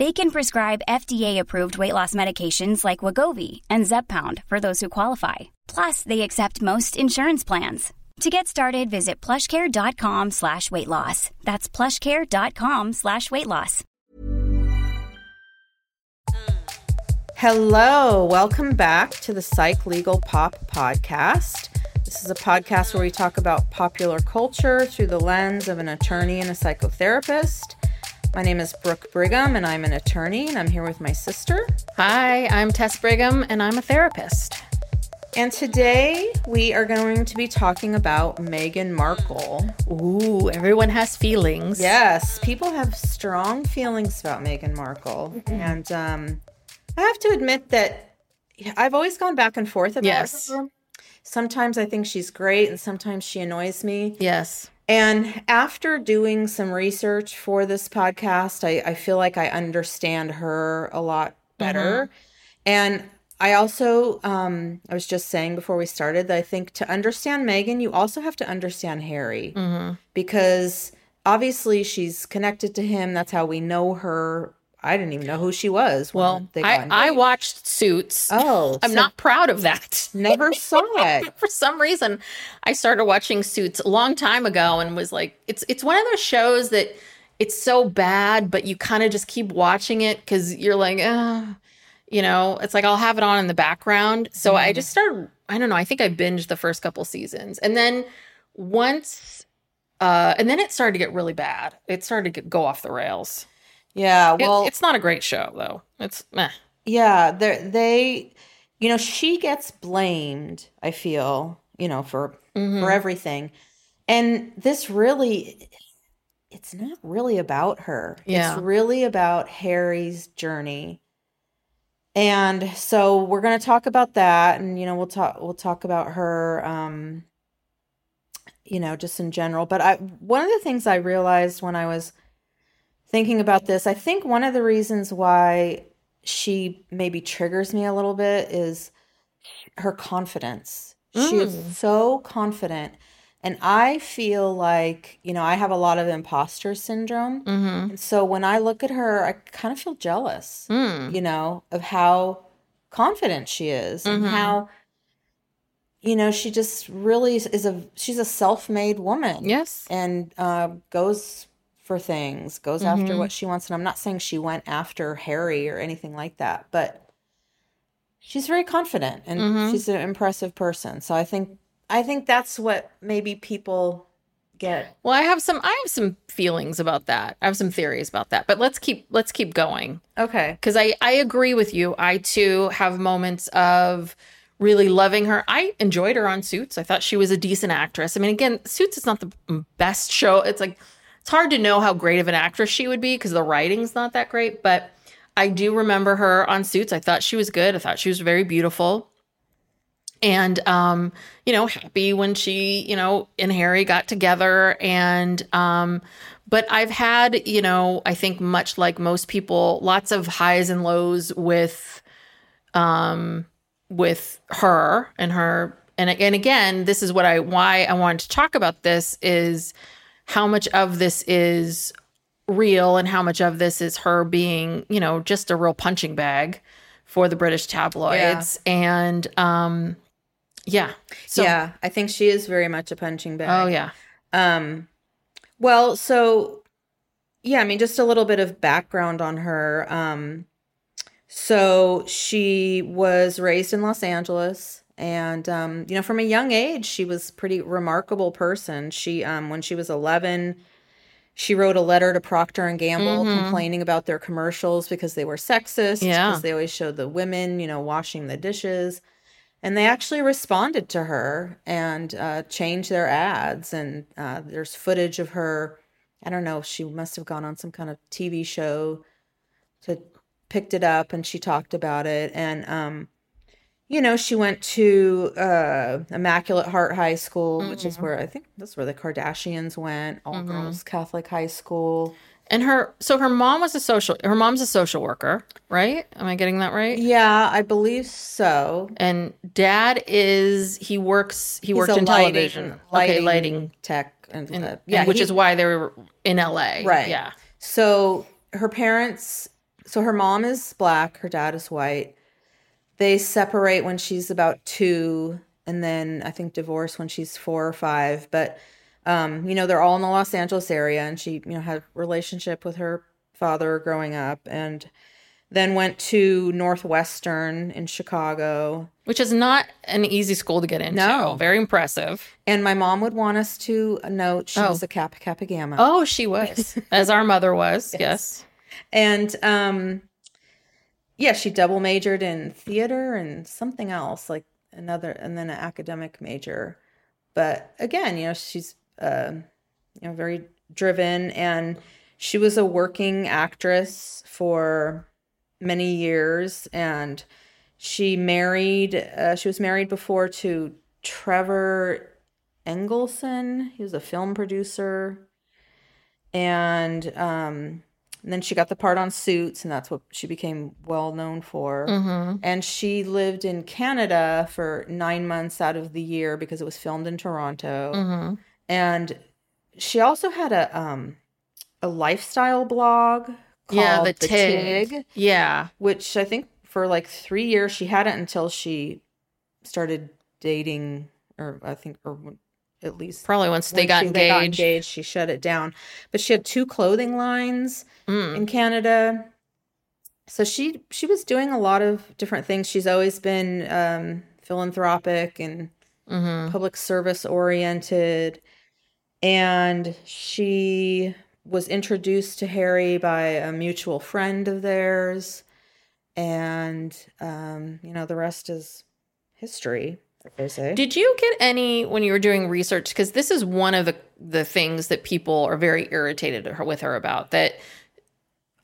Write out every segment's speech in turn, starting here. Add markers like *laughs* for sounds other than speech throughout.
They can prescribe FDA-approved weight loss medications like Wegovy and Zepbound for those who qualify. Plus, they accept most insurance plans. To get started, visit plushcare.com slash weight loss. That's plushcare.com slash weight loss. Hello, welcome back to the Psych Legal Pop Podcast. This is a podcast where we talk about popular culture through the lens of an attorney and a psychotherapist. My name is Brooke Brigham, and I'm an attorney, and I'm here with my sister. Hi, I'm Tess Brigham, and I'm a therapist. And today we are going to be talking about Meghan Markle. Ooh, everyone has feelings. Yes, people have strong feelings about Meghan Markle. Mm-hmm. And um, I have to admit that I've always gone back and forth about Yes. her. Sometimes I think she's great, and sometimes she annoys me. Yes. And after doing some research for this podcast, I, I feel like I understand her a lot better. And I also, um, I was just saying before we started that I think to understand Meghan, you also have to understand Harry because obviously she's connected to him. That's how we know her. I didn't even know who she was. Well, I, I watched Suits. Oh, *laughs* I'm so not proud of that. Never *laughs* saw it. For some reason, I started watching Suits a long time ago and was like, it's it's one of those shows that it's so bad, but you kind of just keep watching it because you're like, uh, you know, it's like I'll have it on in the background. So I just started. I don't know. I think I binged the first couple seasons, and then once, uh, and then it started to get really bad. It started to get, go off the rails. Yeah. It- Well, it's not a great show though. It's meh. Yeah, they they you know, she gets blamed, I feel, you know, for Mm-hmm. for everything. And this really it's not really about her. Yeah. It's really about Harry's journey. And so we're going to talk about that and you know, we'll talk we'll talk about her um you know, just in general, but I one of the things I realized when I was thinking about this, I think one of the reasons why she maybe triggers me a little bit is her confidence. She is so confident. And I feel like, you know, I have a lot of imposter syndrome. Mm-hmm. And so when I look at her, I kind of feel jealous, Mm. you know, of how confident she is and Mhm. how, you know, she just really is- is a, she's a self made woman Yes. and uh, goes for things, goes after Mhm. what she wants. And I'm not saying she went after Harry or anything like that, but she's very confident and Mhm. she's an impressive person. So I think I think that's what maybe people get. Well, I have some I have some feelings about that. I have some theories about that. But let's keep let's keep going. Okay. Cuz I I agree with you. I too have moments of really loving her. I enjoyed her on Suits. I thought she was a decent actress. I mean, again, Suits is not the best show. It's like it's hard to know how great of an actress she would be because the writing's not that great, but I do remember her on Suits. I thought she was good. I thought she was very beautiful. and um you know happy when she you know and harry got together and um but i've had you know i think much like most people lots of highs and lows with um with her and her and and again this is what i why i wanted to talk about this is how much of this is real and how much of this is her being you know just a real punching bag for the british tabloids and um yeah so yeah, I think she is very much a punching bag. oh yeah Um, well, so yeah, I mean, just a little bit of background on her. Um, so she was raised in Los Angeles, and um, you know, from a young age, she was a pretty remarkable person. She, um, when she was eleven, she wrote a letter to Procter and Gamble complaining about their commercials because they were sexist. Yeah. because they always showed the women, you know, washing the dishes. And they actually responded to her and uh, changed their ads. And uh, there's footage of her. I don't know. She must have gone on some kind of TV show to picked it up and she talked about it. And um, you know, she went to uh, Immaculate Heart High School, which is where I think that's where the Kardashians went. All girls Catholic high school. and her so her mom was a social her mom's a social worker right am i getting that right Yeah, I believe so. and dad is he works he He's worked in lighting- television okay lighting tech, and, and, uh, yeah yeah, which he- is why they're in la Right. yeah So her parents, so her mom is black, her dad is white. They separate when she's about two, and then I think divorce when she's four or five. But um, you know, they're all in the Los Angeles area, and she, you know, had a relationship with her father growing up, and then went to Northwestern in Chicago. which is not an easy school to get into No. very impressive And my mom would want us to note she Oh. was a Kappa Kappa Gamma. oh she was *laughs* as our mother was yes, And um yeah, she double majored in theater and something else, like another and then an academic major. But again, you know, she's uh, you know, very driven and she was a working actress for many years and she married uh, she was married before to Trevor Engelson. He was a film producer and um and then she got the part on Suits, and that's what she became well known for. Mm-hmm. And she lived in Canada for nine months out of the year because it was filmed in Toronto. Mm-hmm. And she also had a um a lifestyle blog called yeah the, tig. yeah which I think for like three years she had it until she started dating, or I think, or at least probably once they got she- engaged engaged, she shut it down. But she had two clothing lines Mm. in Canada. So she she was doing a lot of different things. She's always been um, philanthropic and Mhm. public service oriented, and she was introduced to Harry by a mutual friend of theirs, and um, you know the rest is history. Did you get any when you were doing research? Because this is one of the the things that people are very irritated at her- with her about. That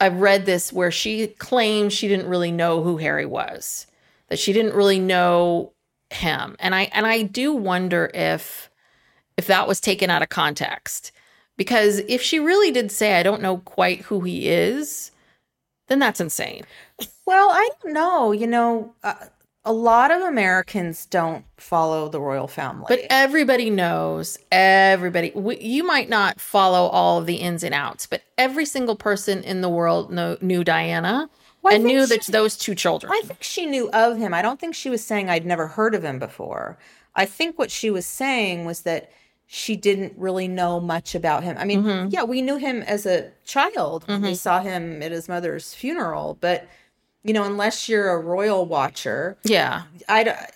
I've read this where she claims she didn't really know who Harry was, that she didn't really know him, and I and I do wonder if if that was taken out of context. Because if she really did say, I don't know quite who he is, then that's insane. Well, I don't know. You know, uh, a lot of Americans don't follow the royal family. But everybody knows, everybody, we, you might not follow all of the ins and outs, but every single person in the world know, knew Diana Well, and knew she- that those two children. I think she knew of him. I don't think she was saying I'd never heard of him before. I think what she was saying was that she didn't really know much about him. I mean, Mm-hmm. yeah, we knew him as a child. when We saw him at his mother's funeral, but you know, unless you're a royal watcher, yeah. I,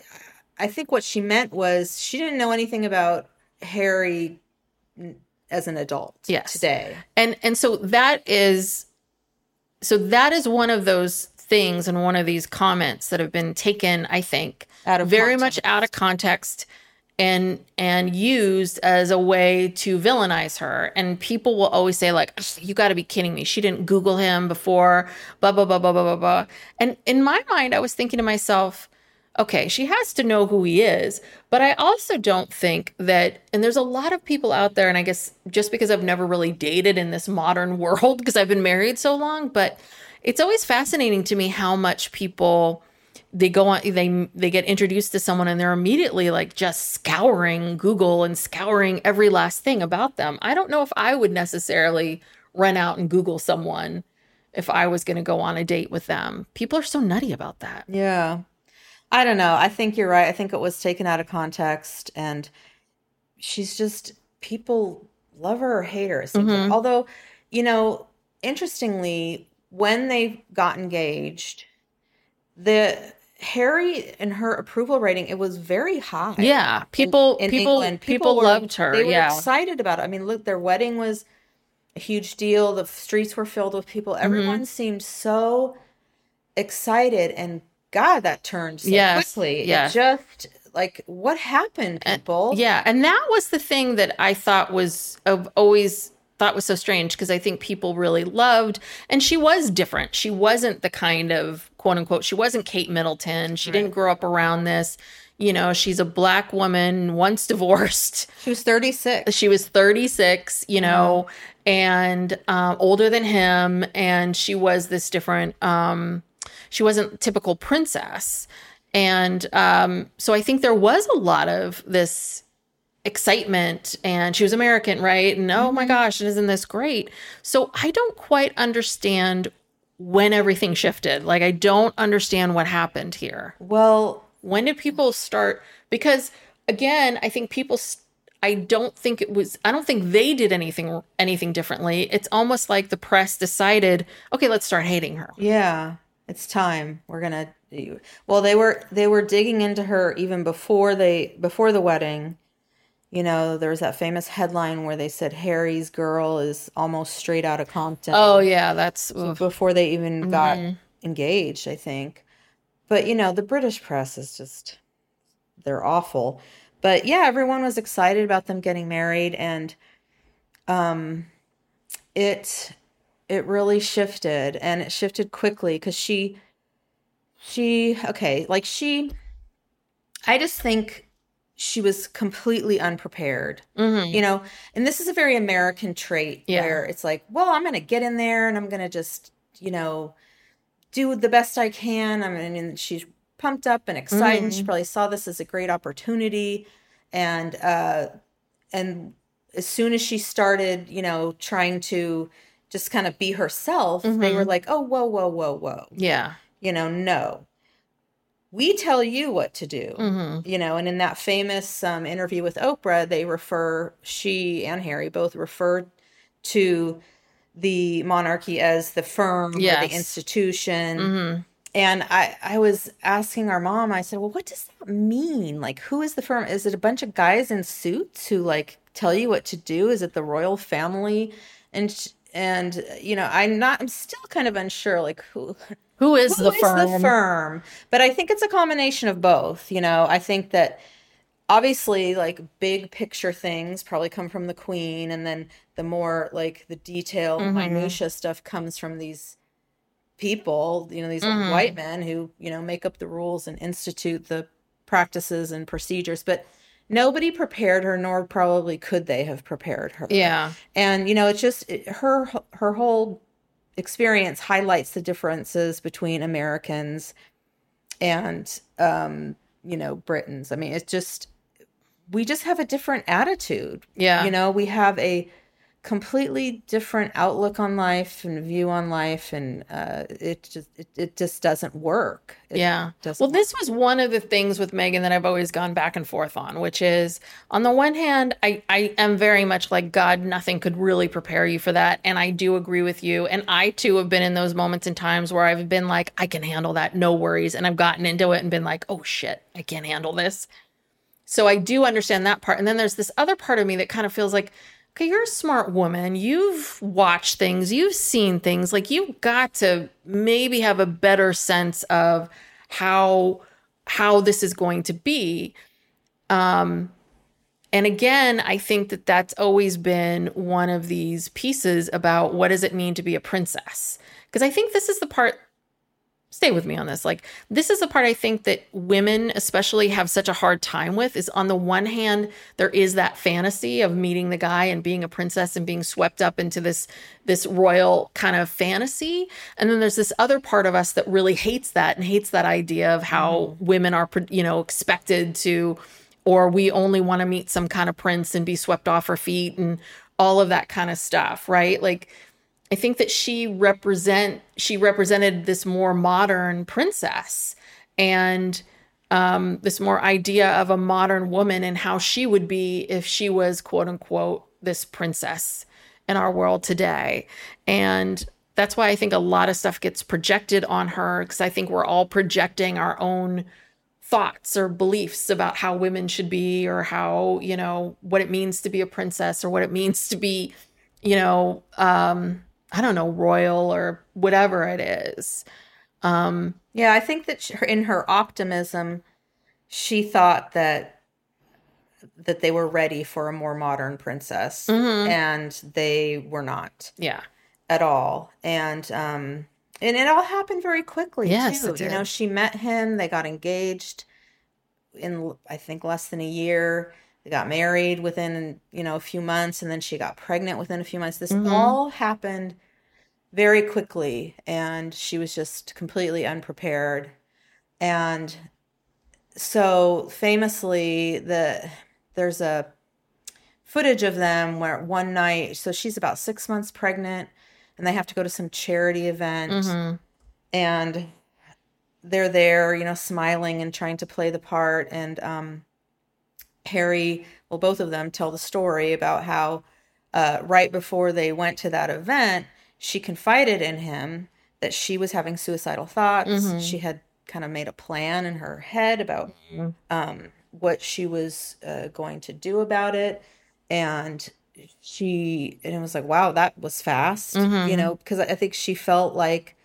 I think what she meant was she didn't know anything about Harry as an adult Yes. today. And and so that is so that is one of those things and one of these comments that have been taken, I think, Out of very context. much out of context and and used as a way to villainize her. And people will always say, like, you gotta be kidding me. She didn't Google him before, blah, blah, blah, blah, blah, blah, blah. And in my mind, I was thinking to myself, okay, she has to know who he is. But I also don't think that, and there's a lot of people out there, and I guess just because I've never really dated in this modern world because I've been married so long, but it's always fascinating to me how much people they go on they they get introduced to someone and they're immediately like just scouring google and scouring every last thing about them i don't know if i would necessarily run out and google someone if i was going to go on a date with them people are so nutty about that Yeah. I don't know. I think you're right. I think it was taken out of context and she's just people love her or hate her. like. Mm-hmm. Although, you know, interestingly, when they got engaged, the Harry and her approval rating, it was very high. yeah people in people England. people, were- loved her They were yeah excited about it. I mean, look, their wedding was a huge deal. The streets were filled with people. Mm-hmm. Everyone seemed so excited, and God, that turned so Yes, quickly. yeah. It just like what happened, people? Yeah, and that was the thing that I thought was of always thought was so strange because I think people really loved and she was different. She wasn't the kind of quote unquote she wasn't Kate Middleton. She didn't grow up around this. You know, she's a black woman, once *laughs* divorced. She was 36. She was 36, you know, and um, older than him. And she was this different, um, she wasn't typical princess. And um, so I think there was a lot of this excitement and she was American, right? And oh my mm-hmm. gosh, isn't this great? So I don't quite understand when everything shifted. Like I don't understand what happened here. Well, When did people start because again, I think people I don't think it was I don't think they did anything anything differently. It's almost like the press decided, okay, let's start hating her. yeah, it's time. We're gonna. Well, they were they were digging into her even before they before the wedding. You know, there was that famous headline where they said Harry's girl is almost straight out of Compton. Oh yeah, that's oof. before they even got Mm-hmm. engaged, I think. But you know, the British press is just they're awful. But yeah, everyone was excited about them getting married and um it it really shifted and it shifted quickly cuz she she okay, like she I just think she was completely unprepared mm-hmm. you know? And this is a very american trait Yeah. where it's like well i'm gonna get in there and i'm gonna just you know do the best i can. I mean she's pumped up and excited and she mm-hmm. probably saw this as a great opportunity. And uh and as soon as she started you know trying to just kind of be herself they were mm-hmm. like oh whoa whoa whoa whoa. Yeah. you know no we tell you what to do. Mm-hmm. you know and in that famous um, interview with oprah they refer she and harry both refer to the monarchy as the firm or the institution. Mm-hmm. and i i was asking our mom i said well what does that mean? Like who is the firm? Is it a bunch of guys in suits who like tell you what to do? Is it the royal family? And sh- and you know i'm not i'm still kind of unsure like who Who is who the is firm? the firm? But I think it's a combination of both. You know, I think that obviously, like big picture things probably come from the queen, and then the more like the detail, Mm-hmm. minutia stuff comes from these people. You know, these Mm-hmm. white men who you know make up the rules and institute the practices and procedures, but. Nobody prepared her, nor probably could they have prepared her Yeah. and you know it's just it, her her whole experience highlights the differences between americans and um you know britons i mean it's just we just have a different attitude Yeah. you know we have a completely different outlook on life and view on life and uh it just it, it just doesn't work It yeah. doesn't Well, this was one of the things with Meghan that I've always gone back and forth on, which is on the one hand, I, I am very much like, God, nothing could really prepare you for that. And I do agree with you. And I too have been in those moments and times where I've been like, I can handle that, no worries. And I've gotten into it and been like, oh shit, I can't handle this. So I do understand that part. And then there's this other part of me that kind of feels like, okay, you're a smart woman. You've watched things, you've seen things. Like you've got to maybe have a better sense of how how this is going to be. Um and again, I think that that's always been one of these pieces about what does it mean to be a princess? Because I think this is the part stay with me on this. Like, this is the part I think that women, especially, have such a hard time with. Is on the one hand, there is that fantasy of meeting the guy and being a princess and being swept up into this this royal kind of fantasy, and then there's this other part of us that really hates that and hates that idea of how mm. women are, you know, expected to, or we only want to meet some kind of prince and be swept off our feet and all of that kind of stuff, right? Like I think that she represent she represented this more modern princess and um, this more idea of a modern woman and how she would be if she was quote unquote this princess in our world today. And that's why I think a lot of stuff gets projected on her because I think we're all projecting our own thoughts or beliefs about how women should be or how, you know, what it means to be a princess or what it means to be, you know, um, I don't know, royal or whatever it is. Um, yeah, I think that she, in her optimism, she thought that that they were ready for a more modern princess, mm-hmm. and they were not. Yeah, at all. And um, and it all happened very quickly. Yes, too. you know, she met him. They got engaged in I think less than a year. They got married within, you know, a few months and then she got pregnant within a few months. This mm-hmm. all happened very quickly and she was just completely unprepared. And so famously the there's a footage of them where one night so she's about 6 months pregnant and they have to go to some charity event mm-hmm. and they're there, you know, smiling and trying to play the part and um Harry, well, both of them tell the story about how uh, right before they went to that event, she confided in him that she was having suicidal thoughts. Mm-hmm. She had kind of made a plan in her head about mm-hmm. um, what she was uh, going to do about it. And she, and it was like, wow, that was fast, mm-hmm. you know, because I think she felt like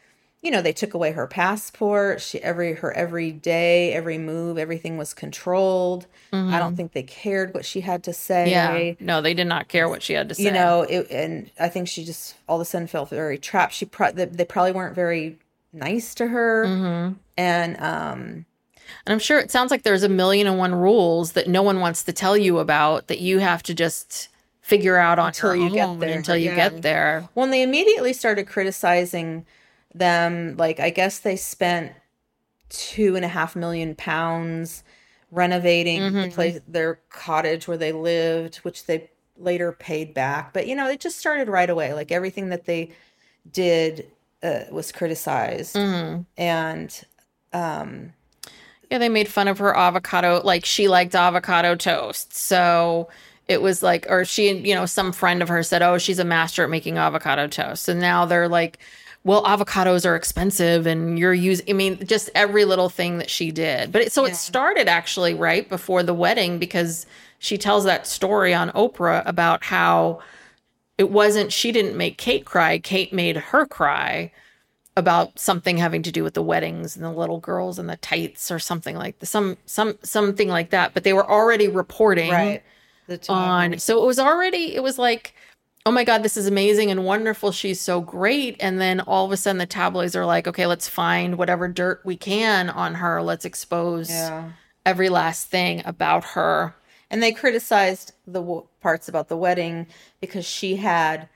you know they took away her passport she every her every day every move everything was controlled mm-hmm. i don't mm-hmm. think they cared what she had to say yeah no they did not care what she had to say you know it, and i think she just all of a sudden felt very trapped she pro- they, they probably weren't very nice to her mm-hmm. and um and i'm sure it sounds like there's a million and one rules that no one wants to tell you about that you have to just figure out on until you get there until you yeah. get there well they immediately started criticizing them. Like, I guess they spent two and a half million pounds renovating mm-hmm. the place, their cottage where they lived, which they later paid back. But, you know, it just started right away. Like, everything that they did uh, was criticized. Mm-hmm. And, um, yeah, they made fun of her avocado. Like, she liked avocado toast. So, it was like, or she, you know, some friend of hers said, Oh, she's a master at making avocado toast. And now they're like, well, avocados are expensive and you're using, I mean, just every little thing that she did. But it, so yeah. it started actually right before the wedding because she tells that story on Oprah about how it wasn't, she didn't make Kate cry. Kate made her cry about something having to do with the weddings and the little girls and the tights or something like the, some, some, something like that. But they were already reporting right. on, so it was already, it was like, oh my God, this is amazing and wonderful. She's so great. And then all of a sudden the tabloids are like, okay, let's find whatever dirt we can on her. Let's expose yeah. every last thing about her. And they criticized the w- parts about the wedding because she had,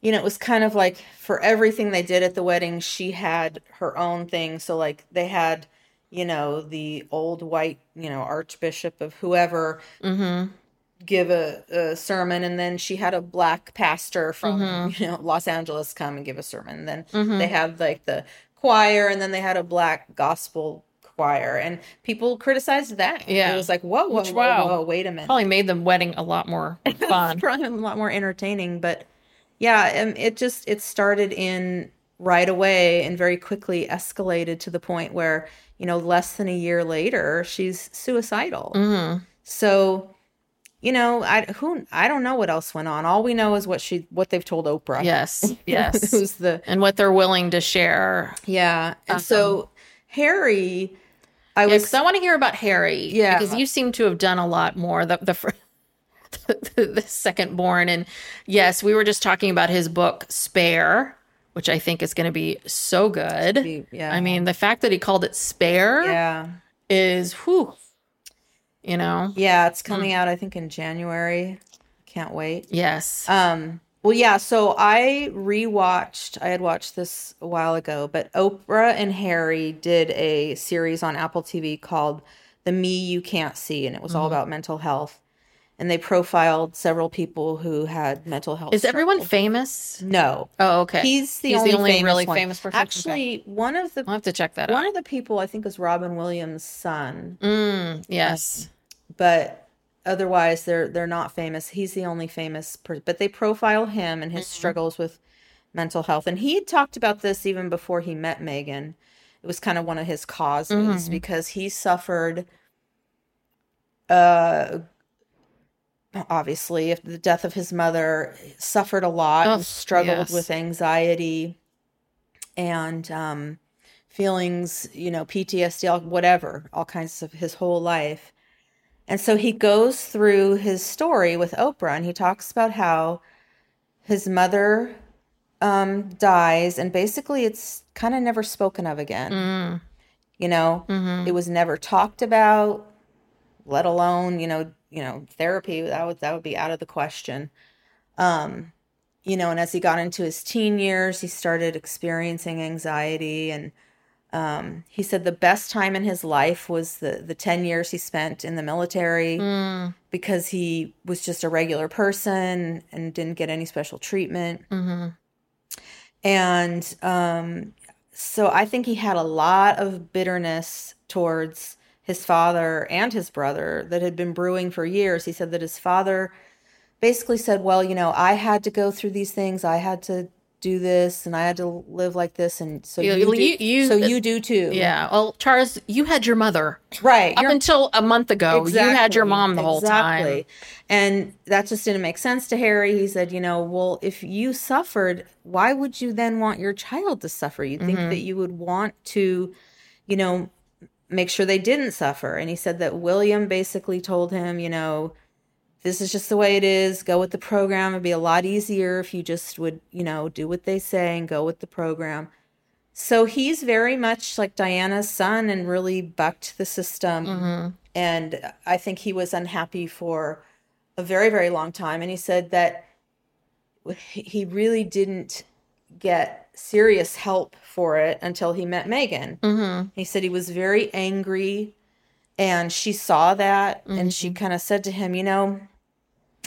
you know, it was kind of like for everything they did at the wedding, she had her own thing. So, like, they had, you know, the old white, you know, archbishop of whoever. Mm-hmm give a, a, sermon and then she had a black pastor from mm-hmm. you know Los Angeles come and give a sermon and then mm-hmm. they had like the choir and then they had a black gospel choir and people criticized that yeah it was like whoa whoa, Which, wow. whoa, whoa wait a minute probably made the wedding a lot more *laughs* fun probably a lot more entertaining but yeah and it just it started in right away and very quickly escalated to the point where you know less than a year later she's suicidal mm-hmm. so you know, I who I don't know what else went on. All we know is what she what they've told Oprah. Yes, *laughs* yes. Who's the and what they're willing to share. Yeah, and um, so Harry, I yeah, was. I want to hear about Harry. Yeah, because you seem to have done a lot more. The the. *laughs* the, the second born and yes we were just talking about his book spare which I think is going to be so good. Be- yeah. I mean, the fact that he called it Spare yeah. is whew, you know. Yeah, it's Mm. coming out I think in January. Can't wait. Yes. Um well yeah, so I rewatched I had watched this a while ago, but Oprah and Harry did a series on Apple TV called The Me You Can't See and it was all Mm-hmm. about mental health. And they profiled several people who had mental health. is everyone famous? No. Oh, okay. He's the He's only, the only famous really one. famous person? Okay. Actually, one of the I'll have to check that one out. of the people I think is Robin Williams' son. Mm, yes. But otherwise they're they're not famous. He's the only famous person but they profile him and his struggles with mental health. And he had talked about this even before he met meghan. It was kind of one of his causes because he suffered uh obviously if the death of his mother suffered a lot Oh, struggled yes. with anxiety and um feelings you know ptsd all- whatever all kinds of his whole life and so he goes through his story with Oprah and he talks about how his mother um, dies and basically it's kind of never spoken of again. You know, it was never talked about, let alone, you know, you know, therapy that would that would be out of the question. Um, you know, and as he got into his teen years, he started experiencing anxiety and um, he said the best time in his life was the the 10 years he spent in the military because he was just a regular person and didn't get any special treatment. And um, so I think he had a lot of bitterness towards his father and his brother that had been brewing for years. He said that his father basically said, Well, you know, I had to go through these things, I had to do this, and I had to live like this, and so You- you, do, you- you- so you do too. Yeah. Well, Charles, you had your mother right. up You're- until a month ago. You had your mom the whole exactly. time. And that just didn't make sense to Harry. He said, you know, well, if you suffered, why would you then want your child to suffer? You'd think Mm-hmm. that you would want to, you know, make sure they didn't suffer. And he said that William basically told him, you know, this is just the way it is. Go with the program. It'd be a lot easier if you just would, you know, do what they say and go with the program. So he's very much like Diana's son and really bucked the system. And I think he was unhappy for a very, very long time. And he said that he really didn't get serious help for it until he met Meghan. Mm-hmm. He said he was very angry and she saw that and she kind of said to him, you know,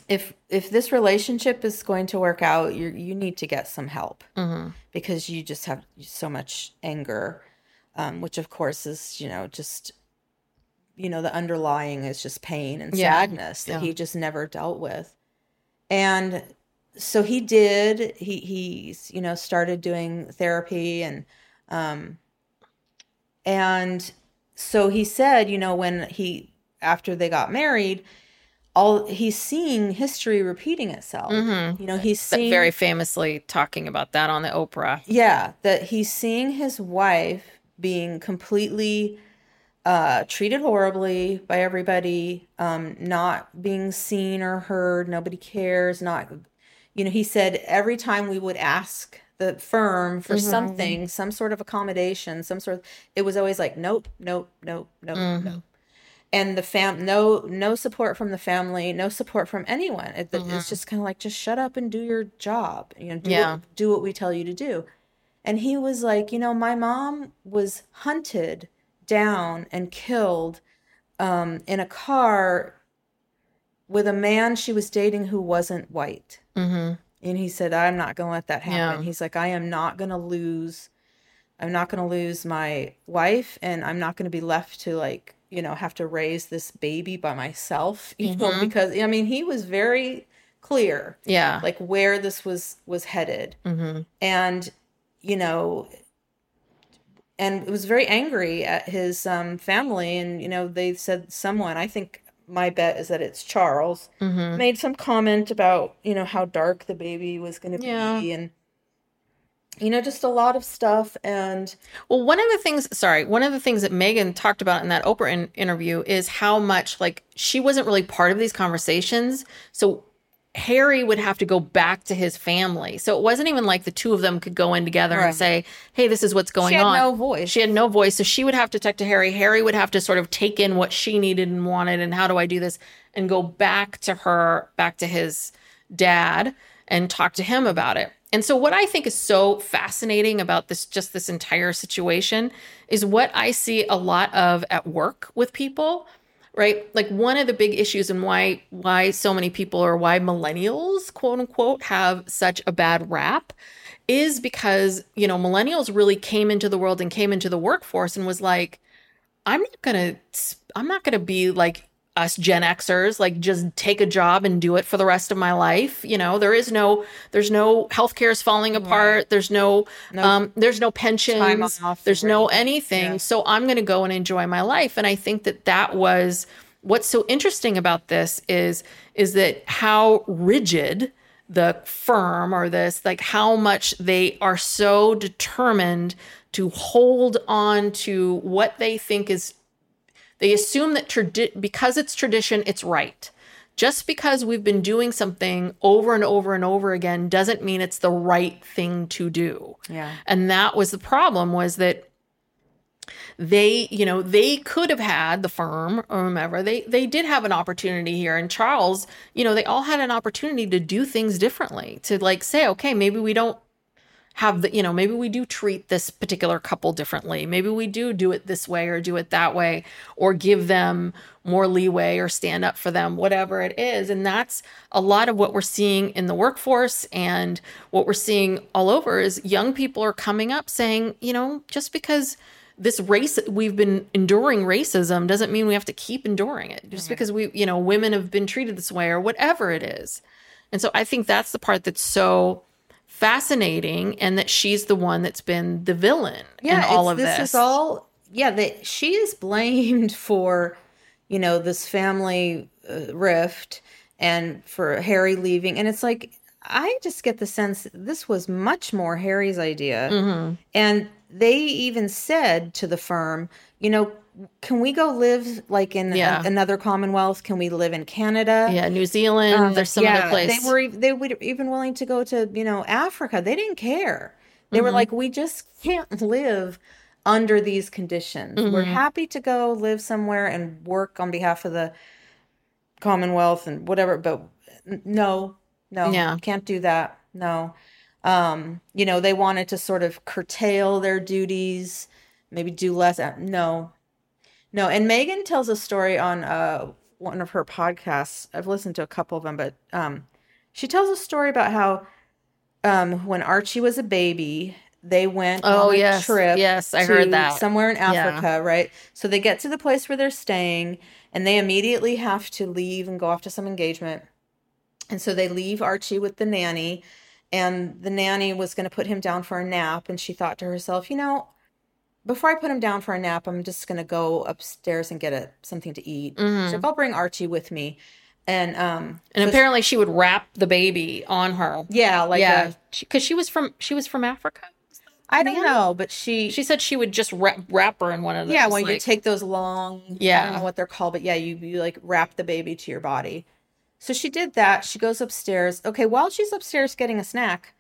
if if this relationship is going to work out, you you need to get some help because you just have so much anger, um, which of course is you know just you know the underlying is just pain and Yeah. sadness that he just never dealt with, and so he did. He he's you know started doing therapy and um and so he said you know when he after they got married all he's seeing history repeating itself. You know he's seeing very famously talking about that on the Oprah. yeah that he's seeing his wife being completely uh treated horribly by everybody um not being seen or heard nobody cares not you know he said every time we would ask the firm for something some sort of accommodation some sort of it was always like nope nope nope nope nope and the fam no no support from the family no support from anyone it, it's just kind of like just shut up and do your job you know do, Yeah. what, do what we tell you to do and he was like you know my mom was hunted down and killed um, in a car with a man she was dating who wasn't white Mm-hmm. and he said i'm not going to let that happen Yeah. he's like i am not going to lose i'm not going to lose my wife and i'm not going to be left to like you know have to raise this baby by myself *laughs* you know because i mean he was very clear Yeah. like where this was was headed mm-hmm. and you know and was very angry at his um, family and you know they said someone i think my bet is that it's charles Mm-hmm. made some comment about you know how dark the baby was going to Yeah. be and you know just a lot of stuff and Well, one of the things, sorry, one of the things that Meghan talked about in that Oprah in- interview is how much like she wasn't really part of these conversations. So Harry would have to go back to his family. So it wasn't even like the two of them could go in together Right. and say, "Hey, this is what's going on. She had on." no voice. She had no voice, so she would have to talk to Harry. Harry would have to sort of take in what she needed and wanted, and how do I do this, and go back to her, back to his dad, and talk to him about it. And so, what I think is so fascinating about this, just this entire situation, is what I see a lot of at work with people right? Like one of the big issues and why why so many people or why millennials quote unquote have such a bad rap is because you know millennials really came into the world and came into the workforce and was like i'm not gonna i'm not gonna be like us gen xers like just take a job and do it for the rest of my life you know? There is no there's no healthcare is falling apart. There's no, um there's no pensions. there's no anything. anything. So i'm going to go and enjoy my life. And i think that that was what's so interesting about this is is that how rigid the firm or this like how much they are so determined to hold on to what they think is they assume that tradi- because it's tradition it's right. Just because we've been doing something over and over and over again doesn't mean it's the right thing to do. Yeah. and that was the problem was that they you know they could have had the firm or whomever they they did have an opportunity here. And charles you know they all had an opportunity to do things differently to like say okay maybe we don't have the you know maybe we do treat this particular couple differently. Maybe we do do it this way or do it that way or give them more leeway or stand up for them whatever it is. And that's a lot of what we're seeing in the workforce. And what we're seeing all over is young people are coming up saying you know just because this race we've been enduring racism doesn't mean we have to keep enduring it. Just because we you know women have been treated this way or whatever it is. And so i think that's the part that's so fascinating and that she's the one that's been the villain in all of this. is all yeah that she is blamed *laughs* for you know this family uh, rift and for harry leaving and it's like i just get the sense this was much more harry's idea Mm-hmm. and they even said to the firm you know can we go live like in a- another commonwealth can we live in canada yeah, New Zealand, um, there's some yeah, other place. They were they would even willing to go to you know Africa. They didn't care. They Mm-hmm. were like, we just can't live under these conditions. We're Mm-hmm. happy to go live somewhere and work on behalf of the Commonwealth and whatever, but no, no, Yeah. can't do that. No. Um, you know, they wanted to sort of curtail their duties, maybe do less. uh, No, no. And Meghan tells a story on uh, one of her podcasts. I've listened to a couple of them, but um, she tells a story about how um, when Archie was a baby, they went Oh, on a yes. trip. Yes, I to heard that. somewhere in Yeah. Africa, right? So they get to the place where they're staying, and they immediately have to leave and go off to some engagement. And so they leave Archie with the nanny, and the nanny was going to put him down for a nap. And she thought to herself, you know, before I put him down for a nap, I'm just going to go upstairs and get a, something to eat. Mm-hmm. Like, I'll bring Archie with me. And um, and so- apparently she would wrap the baby on her. yeah, like yeah, because she was from she was from Africa. I don't know, but she, She said she would just wrap, wrap her in one of those. yeah, when you like- take those long, I Yeah. don't know what they're called, but yeah, you, you like wrap the baby to your body. So she did that. She goes upstairs. Okay, while she's upstairs getting a snack,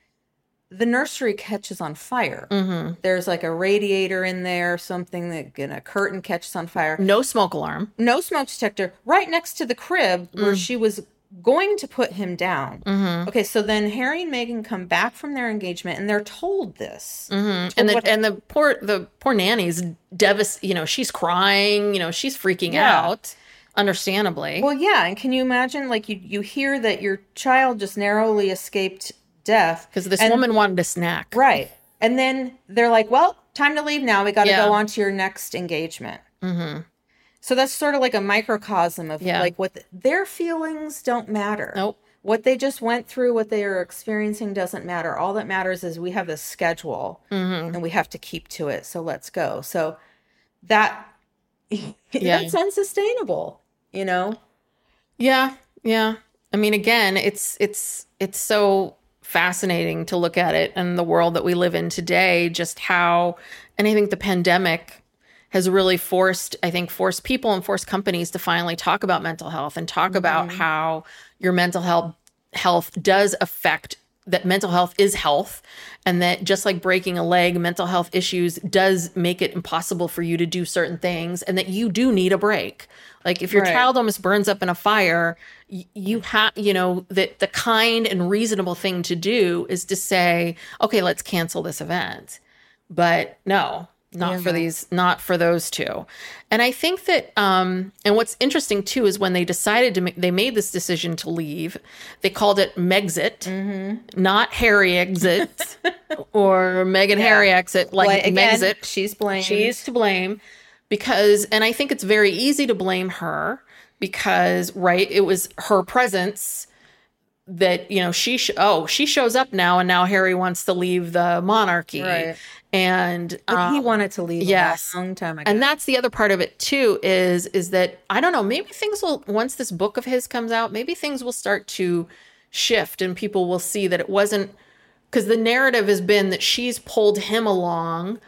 the nursery catches on fire. Mm-hmm. There's like a radiator in there, something that and a curtain catches on fire. no smoke alarm. No smoke detector right next to the crib where Mm. she was going to put him down. Mm-hmm. Okay, so then Harry and Meghan come back from their engagement and they're told this. Mm-hmm. Told And the what- and the poor the poor nanny's devas. You know, she's crying. You know, she's freaking Yeah. out. Understandably. Well, yeah, and can you imagine like you you hear that your child just narrowly escaped death because this and- woman wanted a snack. right, and then they're like, "Well, time to leave now. We got to Yeah. go on to your next engagement." Mm-hmm. So that's sort of like a microcosm of Yeah. like what the, their feelings don't matter. Nope. What they just went through, what they are experiencing doesn't matter. All that matters is we have this schedule Mm-hmm. and we have to keep to it. So let's go. So that *laughs* Yeah. that's unsustainable, you know? Yeah, yeah. I mean, again, it's it's it's so fascinating to look at it and the world that we live in today. Just how, and I think the pandemic has really forced, I think, forced people and forced companies to finally talk about mental health and talk about mm-hmm. how your mental health health does affect that mental health is health and that just like breaking a leg mental health issues does make it impossible for you to do certain things and that you do need a break. Like if your Right. child almost burns up in a fire y- you have you know that the kind and reasonable thing to do is to say okay let's cancel this event. But no not for these not for those two and i think that um and what's interesting too is when they decided to make they made this decision to leave they called it megxit Mm-hmm. not harry exit *laughs* or meghan harry exit like Like, again, megxit she's blamed. she's to blame because and i think it's very easy to blame her because right it was her presence that you know she sh- oh she shows up now and now harry wants to leave the monarchy Right. And But he um, wanted to leave yes. a long time ago. and that's the other part of it too is is that i don't know maybe things will once this book of his comes out maybe things will start to shift and people will see that it wasn't because the narrative has been that she's pulled him along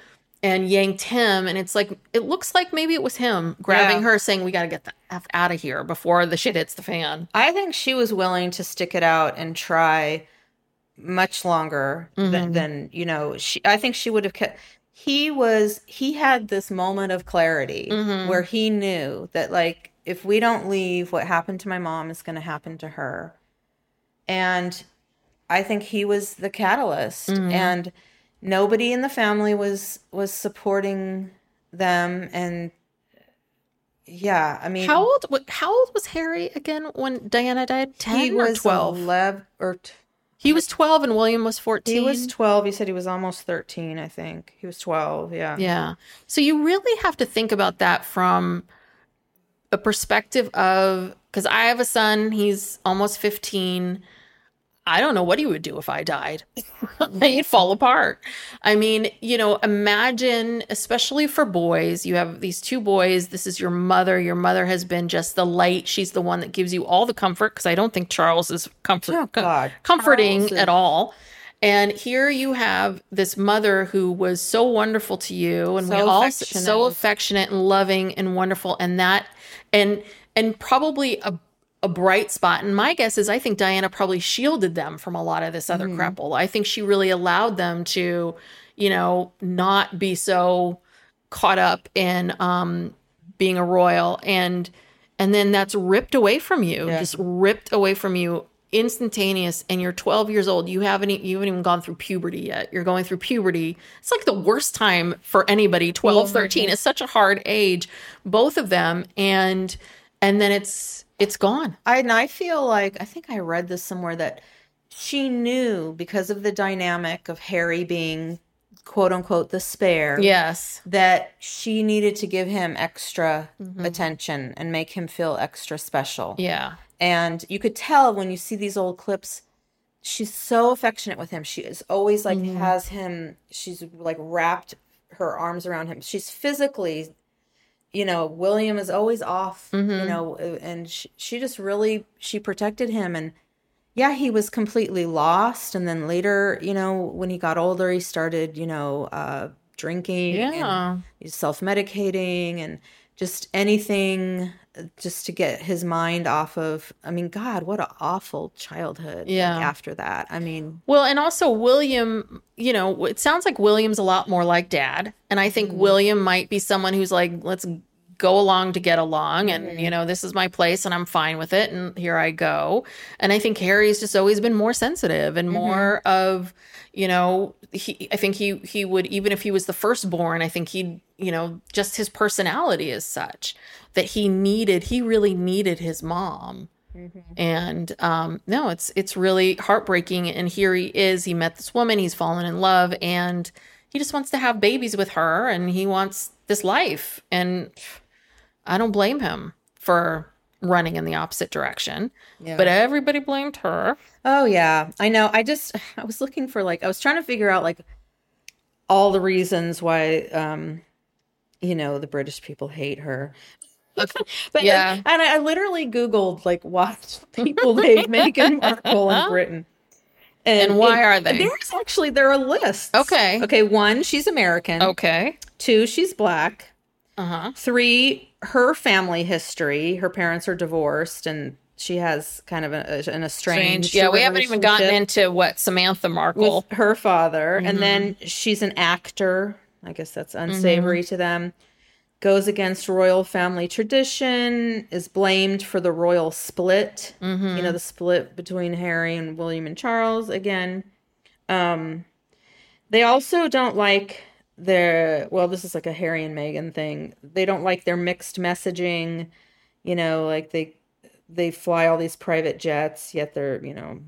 and yanked him and it's like it looks like maybe it was him grabbing Yeah. her saying we got to get the f out of here before the shit hits the fan I think she was willing to stick it out and try much longer Mm-hmm. than, than you know. She, I think she would have kept. He was. He had this moment of clarity Mm-hmm. where he knew that, like, if we don't leave, what happened to my mom is going to happen to her, and I think he was the catalyst, Mm-hmm. and nobody in the family was was supporting them, and yeah, I mean, how old how old was harry again when diana died 10 he or was 12 11 or. He was 12 and william was 14 He was 12. He said he was almost 13, I think. He was 12. Yeah. Yeah. So you really have to think about that from a perspective of because I have a son, he's almost 15. I don't know what he would do if I died. *laughs* *laughs* He'd fall apart. I mean, you know, imagine, especially for boys, you have these two boys. This is your mother. Your mother has been just the light. She's the one that gives you all the comfort because I don't think Charles is comfort, Oh, God. comforting is- at all. And here you have this mother who was so wonderful to you, and we all so affectionate and loving and wonderful, and that and and probably a a bright spot. And my guess is I think Diana probably shielded them from a lot of this other crapple. I think she really allowed them to, you know, not be so caught up in um being a royal. And and then that's ripped away from you just ripped away from you instantaneous. And you're 12 years old. You haven't you haven't even gone through puberty yet. You're going through puberty. It's like the worst time for anybody. 12 13 is such a hard age both of them. And and then it's it's gone I, and I feel like, I think I read this somewhere that she knew because of the dynamic of Harry being quote unquote the spare. yes That she needed to give him extra Mm-hmm. attention and make him feel extra special. yeah And you could tell when you see these old clips, she's so affectionate with him. She is always like Mm-hmm. has him. She's like wrapped her arms around him. She's physically, you know, William is always off. Mm-hmm. You know, and she, she just really she protected him. And yeah, he was completely lost. And then later, you know, when he got older, he started, you know, uh, drinking. Yeah. And he's self medicating and just anything just to get his mind off of I mean god what an awful childhood like, Yeah. after that I mean Well, and also William, you know, it sounds like William's a lot more like dad. And I think mm-hmm. William might be someone who's like, let's go along to get along. And, you know, this is my place and I'm fine with it. And here I go. And I think Harry's just always been more sensitive and mm-hmm. more of, you know, he, I think he, he would, even if he was the firstborn, I think he'd, you know, just his personality is such that he needed, he really needed his mom. And um no it's it's really heartbreaking. And here he is he met this woman he's fallen in love and he just wants to have babies with her and he wants this life. And i don't blame him for running in the opposite direction but everybody blamed her. Oh yeah. I know. I just *sighs* I was looking for like I was trying to figure out like all the reasons why um you know the British people hate her *laughs* but Yeah. and I, I literally googled like what *laughs* people hate Meghan Markle in Britain And why are they? There's actually there are lists. Okay. Okay. One, she's American. okay Two, she's black. uh-huh Three, her family history. Her parents are divorced, and she has kind of a, an estranged. Strange. Yeah, we haven't even gotten into what Samantha Markle. her father, and then Mm-hmm. she's an actor. I guess that's unsavory to them. Goes against royal family tradition. Is blamed for the royal split. Mm-hmm. You know the split between Harry and William and Charles again. Um, they also don't like their. Well, this is like a Harry and Meghan thing. They don't like their mixed messaging. You know, like they they fly all these private jets, yet they're you know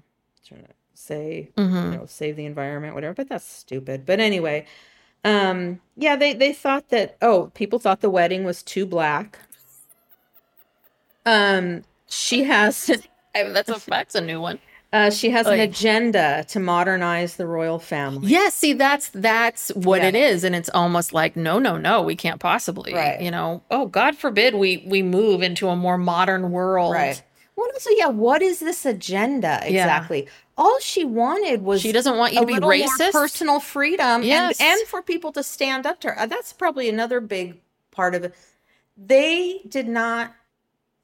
trying to say you know save the environment, whatever. But that's stupid. But anyway, um, yeah, they they thought that oh, people thought the wedding was too black. Um, she has *laughs* I mean, that's a that's a new one. uh, she has an agenda to modernize the royal family. Yeah, see, that's that's what Yeah. it is, and it's almost like no, no, no, we can't possibly. Right. You know, oh God forbid we we move into a more modern world. Right. Well, also, yeah, what is this agenda exactly? All she wanted was She doesn't want you a to be racist? personal freedom, Yes. and, and for people to stand up to her. Uh, That's probably another big part of it. They did not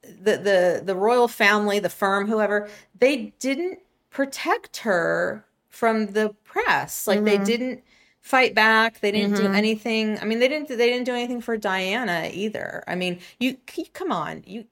the the the royal family, the firm, whoever. They didn't protect her from the press. Like Mm-hmm. they didn't fight back. They didn't do anything. I mean, they didn't. They didn't do anything for Diana either. I mean, you, you come on, you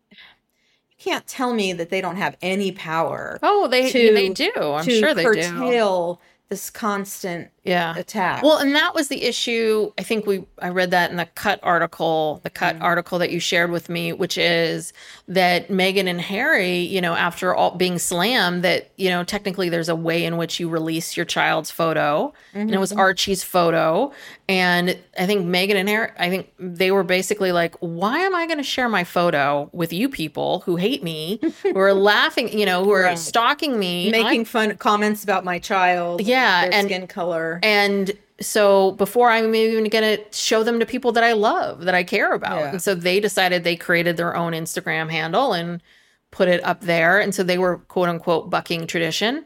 can't tell me that they don't have any power. Oh, they to- they do. I'm sure they do. This constant Yeah. attack. Well, and that was the issue. I think we I read that in the cut article, the cut Mm-hmm. article that you shared with me, which is that Meghan and Harry, you know, after all being slammed, that you know technically there's a way in which you release your child's photo, and it was Mm-hmm. Archie's photo, and I think Meghan and Harry, I think they were basically like, why am I going to share my photo with you people who hate me, who are *laughs* laughing, you know, who are Right. stalking me, making I'm- fun comments about my child, Yeah, their and- skin color. and so before I'm even going to show them to people that I love, that I care about. Yeah. And so they decided they created their own Instagram handle and put it up there. And so they were quote unquote bucking tradition.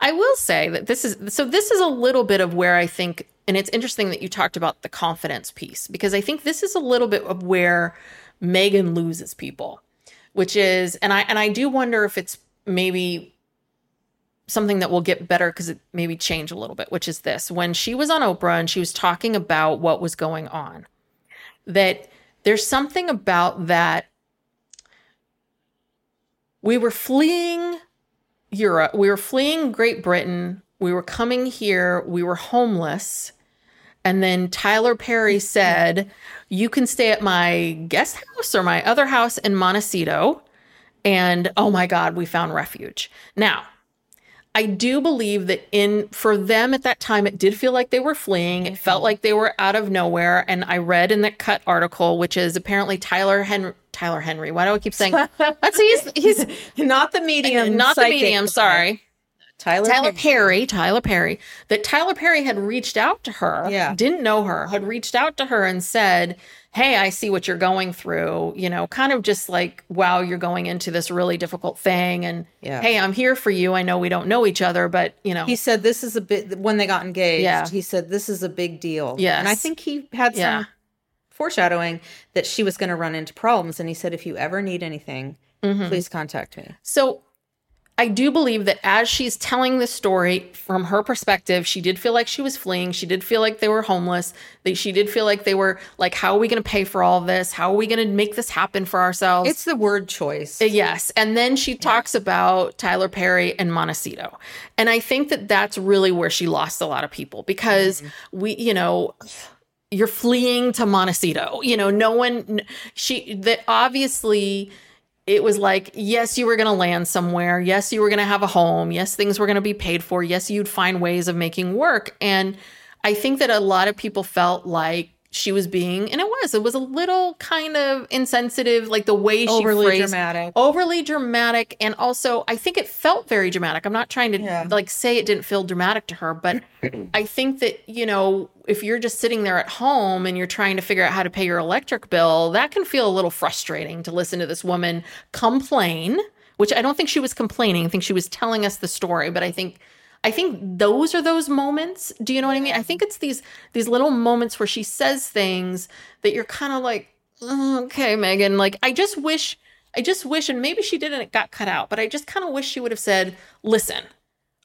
I will say that this is so this is a little bit of where I think and it's interesting that you talked about the confidence piece because I think this is a little bit of where Meghan loses people, which is and I and I do wonder if it's maybe something that will get better because it maybe change a little bit, which is this. When she was on Oprah and she was talking about what was going on, that there's something about that. We were fleeing Europe, we were fleeing Great Britain, we were coming here, we were homeless. And then Tyler Perry *laughs* said, You can stay at my guest house or my other house in Montecito. And oh my God, we found refuge. Now, I do believe that in for them at that time, it did feel like they were fleeing. It felt like they were out of nowhere. And I read in that cut article, which is apparently Tyler Henry. Tyler Henry. Why do I keep saying *laughs* that's he's he's *laughs* not the medium, not the medium. Sorry, Tyler. Tyler Perry. Perry. Tyler Perry. That Tyler Perry had reached out to her. Yeah. didn't know her. Had reached out to her and said, "Hey, I see what you're going through. You know, kind of just like, wow, you're going into this really difficult thing, and Yeah. hey, I'm here for you. I know we don't know each other, but you know, He said this is a bit when they got engaged. Yeah. He said this is a big deal. Yeah. And I think he had some Yeah. foreshadowing that she was going to run into problems. And he said, if you ever need anything, Mm-hmm. please contact me. So I do believe that as she's telling the story from her perspective, she did feel like she was fleeing. She did feel like they were homeless. That she did feel like they were like, how are we going to pay for all this? How are we going to make this happen for ourselves? It's the word choice. Uh, Yes. And then she talks about Tyler Perry and Montecito. And I think that that's really where she lost a lot of people because we, you know, you're fleeing to Montecito. You know, no one, she, that obviously it was like, yes, you were going to land somewhere. Yes, you were going to have a home. Yes, things were going to be paid for. Yes, you'd find ways of making work. And I think that a lot of people felt like she was being, and it was, it was a little kind of insensitive, like the way she Overly phrased, dramatic. overly dramatic, and also I think it felt very dramatic. I'm not trying to Yeah. like say it didn't feel dramatic to her, but *clears throat* I think that you know if you're just sitting there at home and you're trying to figure out how to pay your electric bill, that can feel a little frustrating to listen to this woman complain. Which I don't think she was complaining. I think she was telling us the story, but I think I think those are those moments. Do you know what I mean? I think it's these these little moments where she says things that you're kind of like, "Mm, okay, Meghan. Like I just wish I just wish, and maybe she didn't. it got cut out, but I just kind of wish she would have said, listen,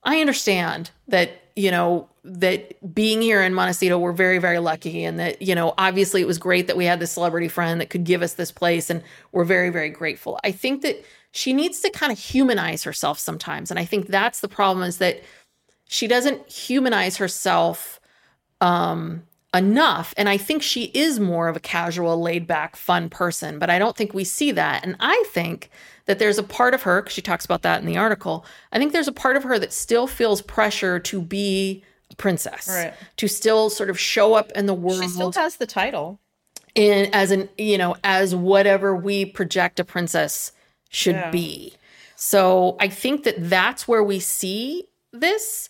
I understand that, you know, that being here in Montecito, we're very, very lucky. And that, you know, obviously it was great that we had this celebrity friend that could give us this place. And we're very, very grateful. I think that she needs to kind of humanize herself sometimes. And I think that's the problem is that she doesn't humanize herself um, enough. And I think she is more of a casual, laid back, fun person, but I don't think we see that. And I think that there's a part of her, because she talks about that in the article, I think there's a part of her that still feels pressure to be a princess, Right. to still sort of show up in the world She still has the title. in as an you know as whatever we project a princess should Yeah. be so i think that that's where we see this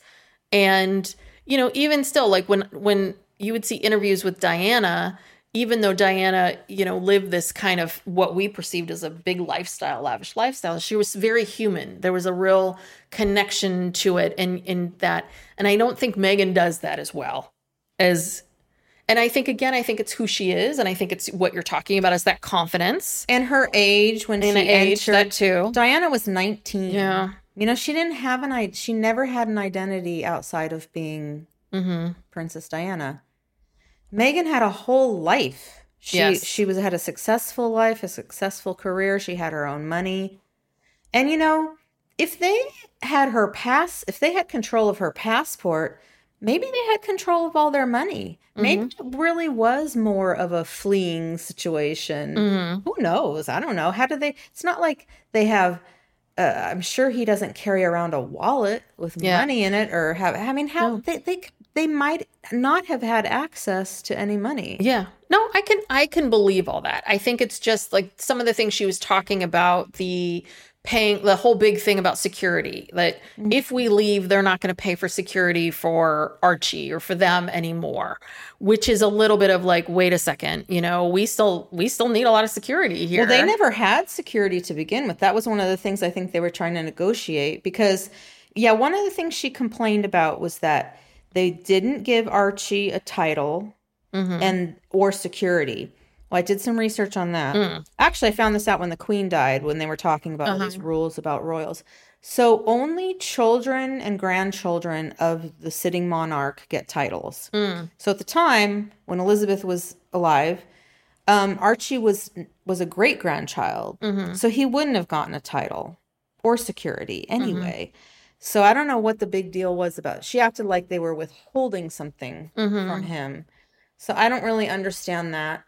and you know even still like when when you would see interviews with diana even though diana you know lived this kind of what we perceived as a big lifestyle lavish lifestyle she was very human there was a real connection to it and in that and i don't think meghan does that as well as and I think again, I think it's who she is, and I think it's what you're talking about is that confidence And her age when and she age entered. that too. Diana was 19. Yeah. You know, she didn't have an she never had an identity outside of being Mm-hmm. Princess Diana. Meghan had a whole life. She Yes. she was had a successful life, a successful career. She had her own money. And you know, if they had her pass, if they had control of her passport, maybe they had control of all their money. Maybe it really was more of a fleeing situation. Who knows? I don't know. How do they? It's not like they have. Uh, I'm sure he doesn't carry around a wallet with Yeah. money in it, or have. I mean, how they they they might not have had access to any money. Yeah. No, I can I can believe all that. I think it's just like some of the things she was talking about the paying the whole big thing about security that mm-hmm. if we leave they're not going to pay for security for Archie or for them anymore which is a little bit of like wait a second you know we still we still need a lot of security here Well, they never had security to begin with. That was one of the things I think they were trying to negotiate because, yeah, one of the things she complained about was that they didn't give Archie a title mm-hmm. and or security. Well, I did some research on that. Hmm. Actually, I found this out when the Queen died when they were talking about all these uh-huh. rules about royals. So only children and grandchildren of the sitting monarch get titles. Hmm. So at the time when Elizabeth was alive, um, Archie was was a great grandchild, mm-hmm. so he wouldn't have gotten a title or security mm-hmm. anyway. So I don't know what the big deal was about. She acted like they were withholding something mm-hmm. from him. So I don't really understand that.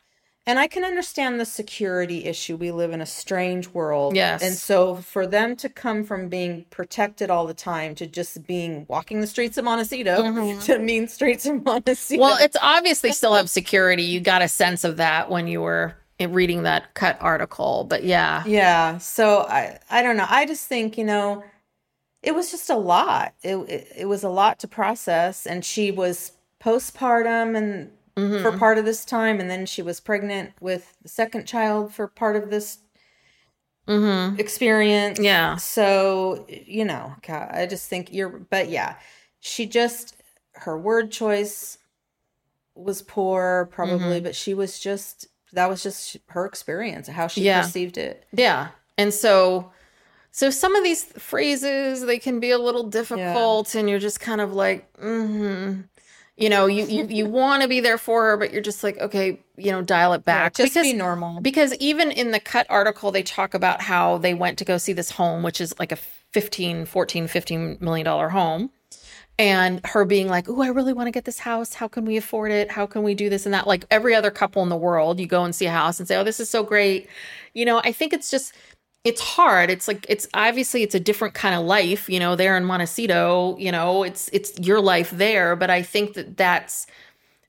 And I can understand the security issue. We live in a strange world. Yes. And so for them to come from being protected all the time to just being walking the streets of Montecito mm-hmm. *laughs* to mean streets of Montecito. Well, it's obvious they still have security. You got a sense of that when you were reading that cut article. But yeah. Yeah. So I I don't know. I just think, you know, it was just a lot. It it, it was a lot to process and she was postpartum and Mm-hmm. for part of this time and then she was pregnant with the second child for part of this experience. Mm-hmm. Yeah. So, you know, God, I just think you're but yeah. She just her word choice was poor probably, Mm-hmm. but she was just that was just her experience, how she Yeah. perceived it. Yeah. And so so some of these phrases they can be a little difficult and you're just kind of like mhm. You know, you you, you *laughs* want to be there for her but you're just like okay, you know, dial it back just be normal. Because even in the cut article they talk about how they went to go see this home which is like a 15 14 15 million dollar home and her being like, "Oh, I really want to get this house. How can we afford it? How can we do this and that?" Like every other couple in the world, you go and see a house and say, "Oh, this is so great." You know, I think it's just it's hard. It's like it's obviously it's a different kind of life, you know, there in Montecito, you know, it's it's your life there, but I think that that's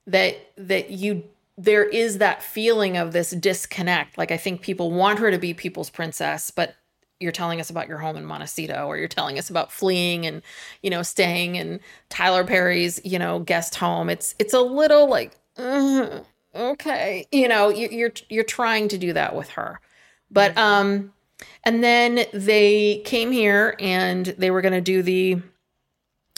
that that you there is that feeling of this disconnect. Like I think people want her to be people's princess, but you're telling us about your home in Montecito or you're telling us about fleeing and you know staying in Tyler Perry's you know guest home it's it's a little like "Ugh, okay you know you, you're you're trying to do that with her but um and then they came here and they were going to do the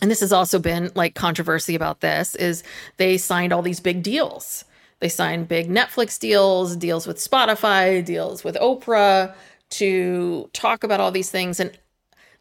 and this has also been like controversy about this is they signed all these big deals they signed big netflix deals deals with spotify deals with oprah to talk about all these things. And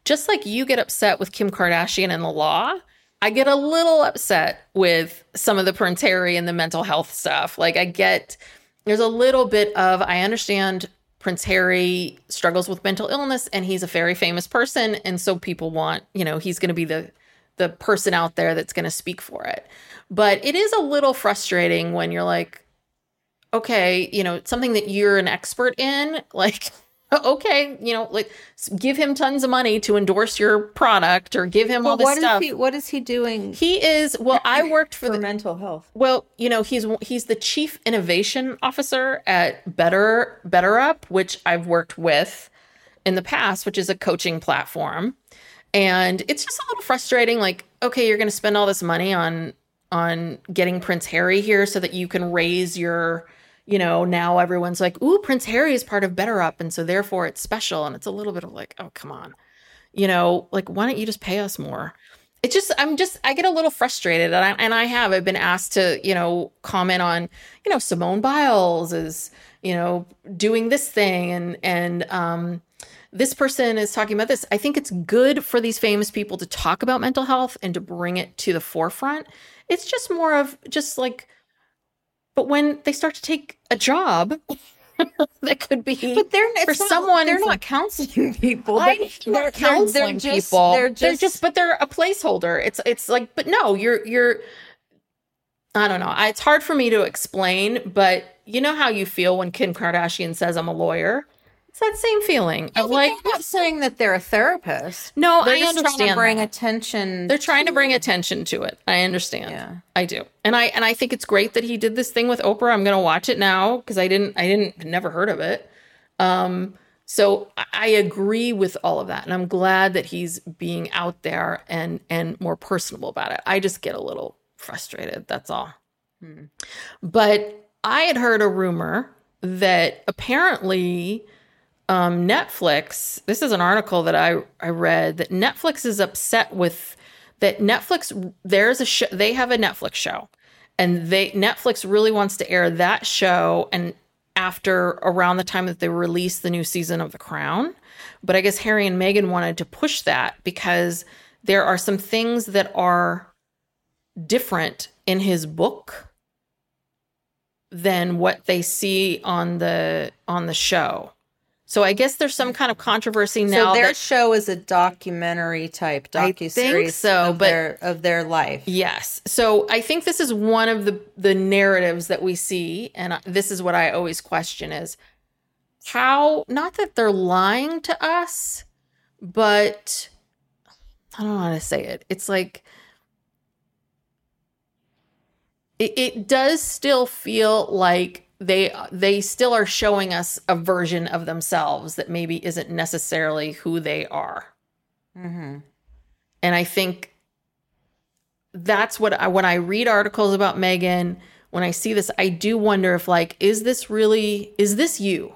just like you get upset with Kim Kardashian and the law, I get a little upset with some of the Prince Harry and the mental health stuff. Like, I get, there's a little bit of, I understand Prince Harry struggles with mental illness and he's a very famous person. And so people want, you know, he's going to be the, the person out there that's going to speak for it. But it is a little frustrating when you're like, okay, you know, something that you're an expert in, *laughs* like, *laughs* okay, you know, like give him tons of money to endorse your product or give him all this what stuff. Is he, what is he doing he is well. I *laughs* worked for, for the mental health? well, you know, he's he's the chief innovation officer at Better BetterUp, which I've worked with in the past, which is a coaching platform. And it's just a little frustrating like, okay, you're going to spend all this money on on getting Prince Harry here so that you can raise your you know, now everyone's like, "Ooh, Prince Harry is part of BetterUp and so therefore it's special." And it's a little bit of like, "Oh, come on." You know, like why don't you just pay us more? it's just i'm just i get a little frustrated and I, and I have i've been asked to you know comment on you know simone biles is you know doing this thing and and um this person is talking about this i think it's good for these famous people to talk about mental health and to bring it to the forefront it's just more of just like but when they start to take a job *laughs* that could be But they're for not- someone They're not counseling *laughs* people. I, They- they're counseling just- people. They're just, but they're a placeholder. It's it's like, but no, you're you're. I don't know. I, it's hard for me to explain, but you know how you feel when Kim Kardashian says I'm a lawyer. It's that same feeling of like, they're not saying that they're a therapist. no, They're I just understand. trying to bring that. attention. They're trying to bring attention to it. I understand. Yeah. I do. And I and I think it's great that he did this thing with Oprah. I'm going to watch it now because I didn't I didn't never heard of it. Um so I- I agree with all of that and I'm glad that he's being out there and and more personable about it. I just get a little frustrated, that's all. But I had heard a rumor that apparently um, Netflix, this is an article that I, I read that Netflix is upset with that Netflix, there's a show, they have a Netflix show and they, Netflix really wants to air that show and after around the time that they release the new season of The Crown. But I guess Harry and Meghan wanted to push that because there are some things that are different in his book than what they see on the on the show. So I guess there's some mm. kind of controversy now. so their that, show is a documentary type docu series so, of but- their of their life. yes. So I think this is one of the the narratives that we see, and this is what I always question: is how not that they're lying to us, but I don't know how to say it. It's like it, it does still feel like they they still are showing us a version of themselves that maybe isn't necessarily who they are. Mm-hmm. And I think that's what I when I read articles about Meghan, when I see this, I do wonder if like, is this really is this you?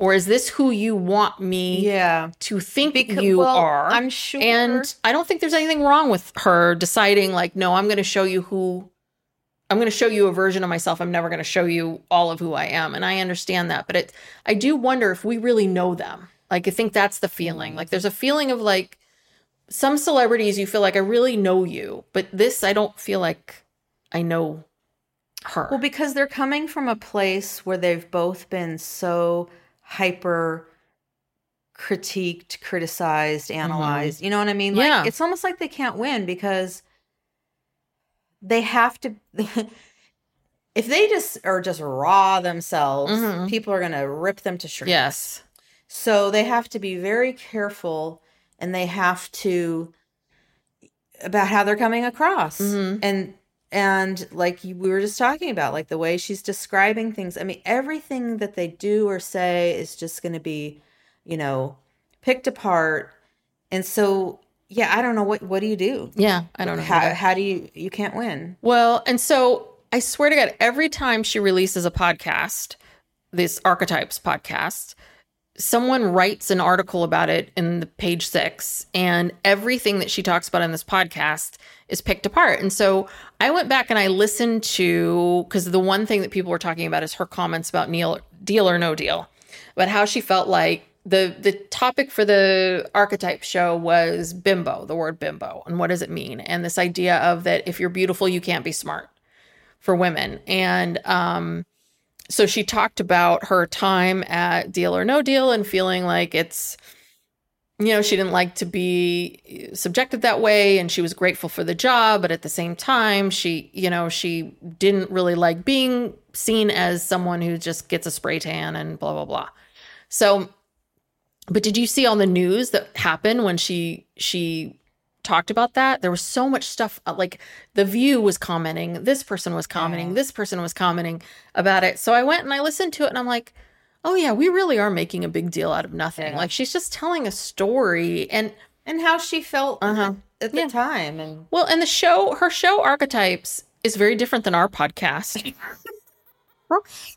Or is this who you want me Yeah, to think Becau- you well, are? I'm sure. And I don't think there's anything wrong with her deciding, like, no, I'm going to show you who, I'm going to show you a version of myself. I'm never going to show you all of who I am. And I understand that. But it, I do wonder if we really know them. Like, I think that's the feeling. Like, there's a feeling of like some celebrities, you feel like I really know you. But this, I don't feel like I know her. Well, because they're coming from a place where they've both been so hyper critiqued, criticized, mm-hmm. analyzed. You know what I mean? Like Yeah. it's almost like they can't win because they have to *laughs* if they just are just raw themselves, Mhm. people are going to rip them to shreds. yes. So they have to be very careful and they have to about how they're coming across. Mhm. And and like we were just talking about like the way she's describing things. I mean everything that they do or say is just going to be, you know, picked apart. And so yeah, I don't know what what do you do? Yeah. I don't know. How either. how do you you can't win. Well, and so I swear to God, every time she releases a podcast, this archetypes podcast, someone writes an article about it in the page six, and everything that she talks about in this podcast is picked apart. And so I went back and I listened to because the one thing that people were talking about is her comments about Neil deal or no deal, about how she felt like the the topic for the archetype show was bimbo, the word bimbo, and what does it mean? And this idea of that if you're beautiful, you can't be smart for women. And um, so she talked about her time at Deal or No Deal and feeling like it's you know, she didn't like to be subjected that way and she was grateful for the job, but at the same time, she, you know, she didn't really like being seen as someone who just gets a spray tan and blah blah blah. So but did you see all the news that happened when she she talked about that? There was so much stuff uh, like the view was commenting, this person was commenting, this person was commenting about it. So I went and I listened to it and I'm like, oh yeah, we really are making a big deal out of nothing. Like she's just telling a story and and how she felt Uh-huh. at the Yeah. time and well, and the show, her show archetypes is very different than our podcast. *laughs*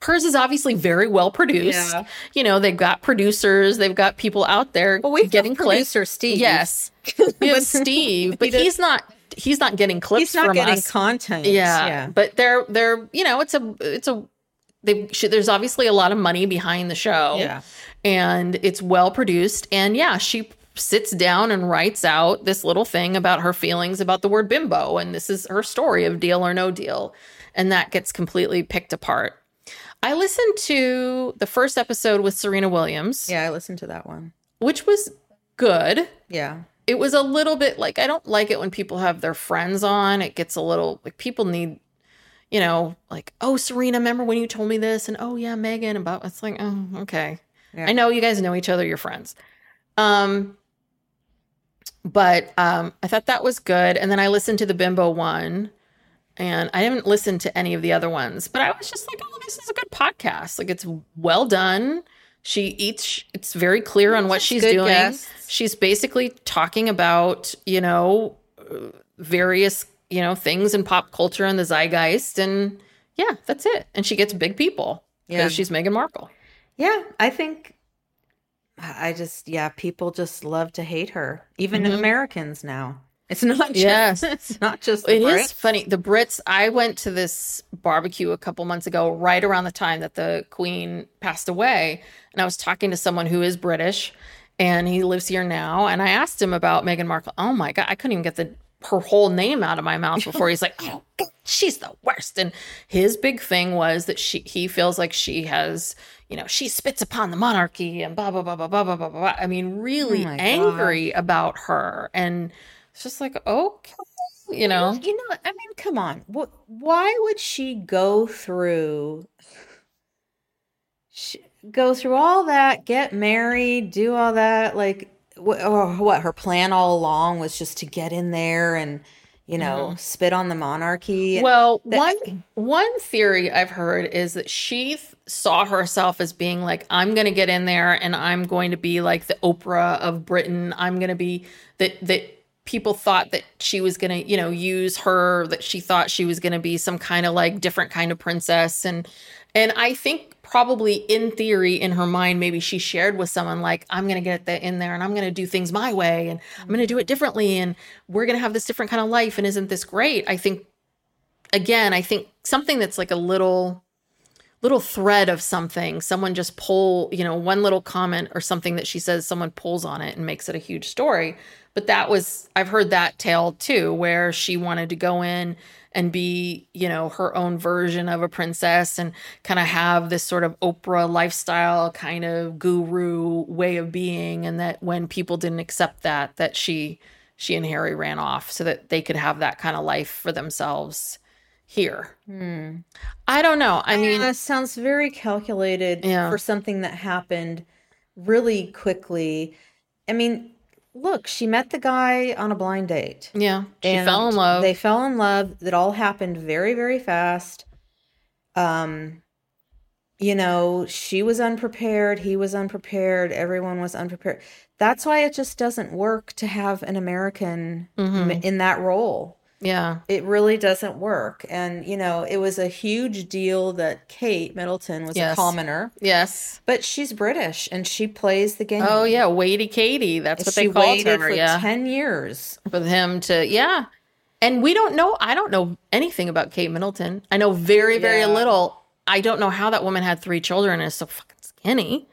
Hers is obviously very well produced. Yeah. You know, they've got producers, they've got people out there Well, we have getting clips. producer Steve. Yes, *laughs* we have Steve, but *laughs* He he's not. He's not getting clips he's not from getting us. content. yeah, but they're they're you know it's a it's a they should, there's obviously a lot of money behind the show. Yeah. and it's well produced. And yeah, she sits down and writes out this little thing about her feelings about the word bimbo, and this is her story of deal or no deal, and that gets completely picked apart. I listened to the first episode with Serena Williams, yeah, I listened to that one. which was good Yeah. it was a little bit like I don't like it when people have their friends on. It gets a little like people need, you know, like oh Serena, remember when you told me this? And oh yeah, Meghan about it's like oh okay, Yeah. I know you guys know each other, you're friends. Um, but um, I thought that was good, and then I listened to the Bimbo one, and I haven't listened to any of the other ones, but I was just like, oh, this is a good podcast. Like it's well done. She eats. It's very clear on what she's doing. guests. She's basically talking about you know various you know things in pop culture and the zeitgeist, and yeah, that's it. And she gets big people because Yeah. she's Meghan Markle. Yeah, I think I just yeah, people just love to hate her. Even Mhm. Americans now. It's not just Yes. *laughs* it's not just the It is Brits. funny. The Brits, I went to this barbecue a couple months ago, right around the time that the Queen passed away. And I was talking to someone who is British and he lives here now. And I asked him about Meghan Markle. Oh my God, I couldn't even get the her whole name out of my mouth before he's like, oh, God, she's the worst. And his big thing was that she he feels like she has, you know, she spits upon the monarchy and blah, blah, blah, blah, blah, blah, blah, blah. I mean, really Oh angry about her. And it's just like, okay, you know. You know, I mean, come on. What why would she go through sh go through all that, get married, do all that like what, or what her plan all along was just to get in there and you know, spit on the monarchy. Mm-hmm. Well, That- one one theory I've heard is that she th- saw herself as being like, I'm going to get in there and I'm going to be like the Oprah of Britain. I'm going to be that that people thought that she was going to, you know, use her. That she thought she was going to be some kind of like different kind of princess, and and I think probably in theory in her mind maybe she shared with someone like i'm going to get that in there and i'm going to do things my way and i'm going to do it differently and we're going to have this different kind of life and isn't this great i think again i think something that's like a little little thread of something someone just pull you know one little comment or something that she says someone pulls on it and makes it a huge story. But that was i've heard that tale too where she wanted to go in and be you know her own version of a princess and kind of have this sort of oprah lifestyle kind of guru way of being and that when people didn't accept that that she she and harry ran off so that they could have that kind of life for themselves here i don't know i mean that sounds very calculated Yeah. for something that happened really quickly. I mean, look, she met the guy on a blind date. yeah she fell in love They fell in love. That all happened very, very fast. Um, you know, she was unprepared. He was unprepared. Everyone was unprepared. That's why it just doesn't work to have an American Mm-hmm. in that role. Yeah It really doesn't work. And, you know, it was a huge deal that Kate Middleton was Yes. a commoner, yes but she's British and she plays the game. oh yeah Waity Katie that's what she they called her for yeah 10 years. with him to yeah and we don't know i don't know anything about kate middleton i know very very Yeah. little i don't know how that woman had three children and is so fucking skinny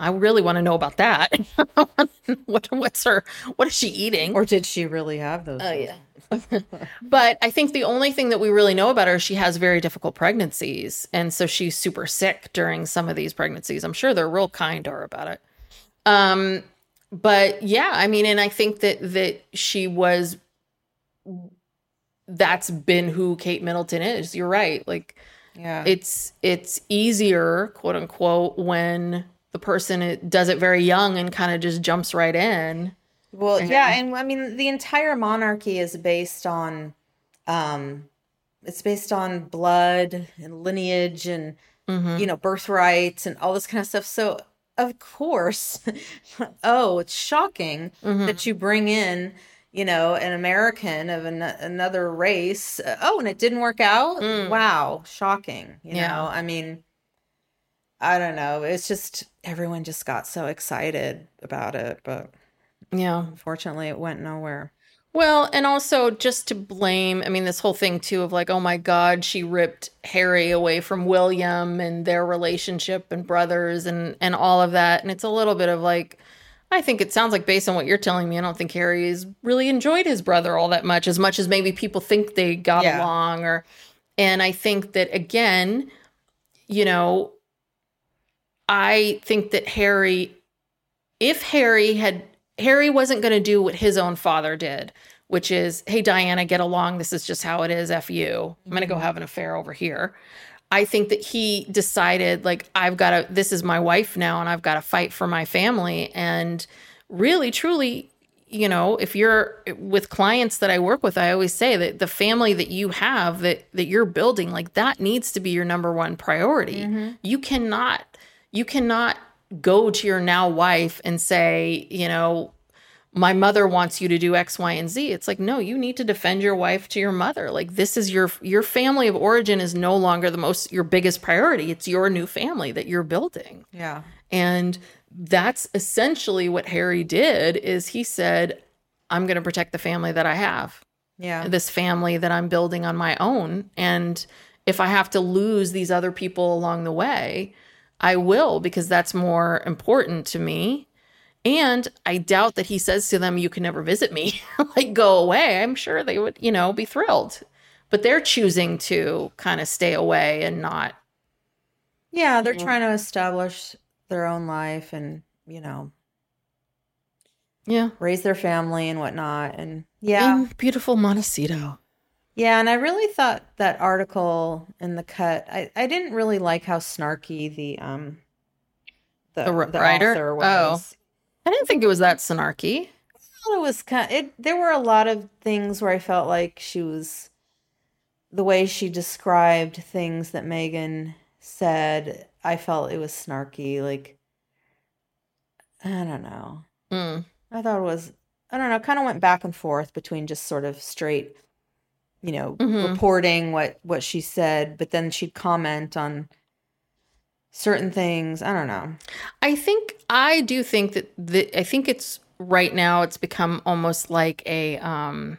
I really want to know about that. *laughs* what what's her what is she eating? Or did she really have those? Oh yeah. *laughs* but I think the only thing that we really know about her is she has very difficult pregnancies. And so she's super sick during some of these pregnancies. I'm sure they're real kind to her about it. Um, but yeah, I mean, and I think that that she was that's been who Kate Middleton is. You're right. Like yeah. it's it's easier, quote unquote, when the person does it very young and kind of just jumps right in. Well, yeah, and I mean the entire monarchy is based on um it's based on blood and lineage and Mhm. you know birthrights and all this kind of stuff. So of course, *laughs* oh, it's shocking Mhm. that you bring in you know an American of an, another race. Oh, and it didn't work out. Mm. Wow, shocking. You Yeah. know, I mean, I don't know. It's just everyone just got so excited about it, but Yeah. unfortunately, it went nowhere. Well, and also just to blame, I mean, this whole thing too of like, oh my God, she ripped Harry away from William and their relationship and brothers and and all of that. And it's a little bit of like, I think it sounds like based on what you're telling me, I don't think Harry has really enjoyed his brother all that much, as much as maybe people think they got Yeah. along or and I think that again, you know, I think that Harry, if Harry had, Harry wasn't going to do what his own father did, which is, hey, Diana, get along. This is just how it is. F you. I'm going to go mm-hmm. have an affair over here. I think that he decided, like, I've got to, this is my wife now, and I've got to fight for my family. And really, truly, you know, if you're with clients that I work with, I always say that the family that you have that that you're building, like that needs to be your number one priority. Mm-hmm. You cannot you cannot go to your now wife and say, you know, my mother wants you to do X, Y, and Z. It's like, no, you need to defend your wife to your mother. Like this is your your family of origin is no longer the most your biggest priority. It's your new family that you're building. Yeah. And that's essentially what Harry did is he said, I'm going to protect the family that I have Yeah. this family that I'm building on my own. And if I have to lose these other people along the way, I will because that's more important to me. And I doubt that he says to them, You can never visit me, *laughs* like go away. I'm sure they would, you know, be thrilled. But they're choosing to kind of stay away and not. Yeah, they're mm-hmm. trying to establish their own life and, you know, Yeah. raise their family and whatnot. And yeah. In beautiful Montecito. Yeah, and I really thought that article in the cut, I, I didn't really like how snarky the um the, The the writer? author Oh. was. I didn't think it was that snarky. I thought it was kind it there were a lot of things where I felt like she was the way she described things that Meghan said, I felt it was snarky, like I don't know. Mm. I thought it was I don't know, kind of went back and forth between just sort of straight, you know, Mhm. reporting what what she said, but then she'd comment on certain things. I don't know. I think I do think that the I think it's right now it's become almost like a um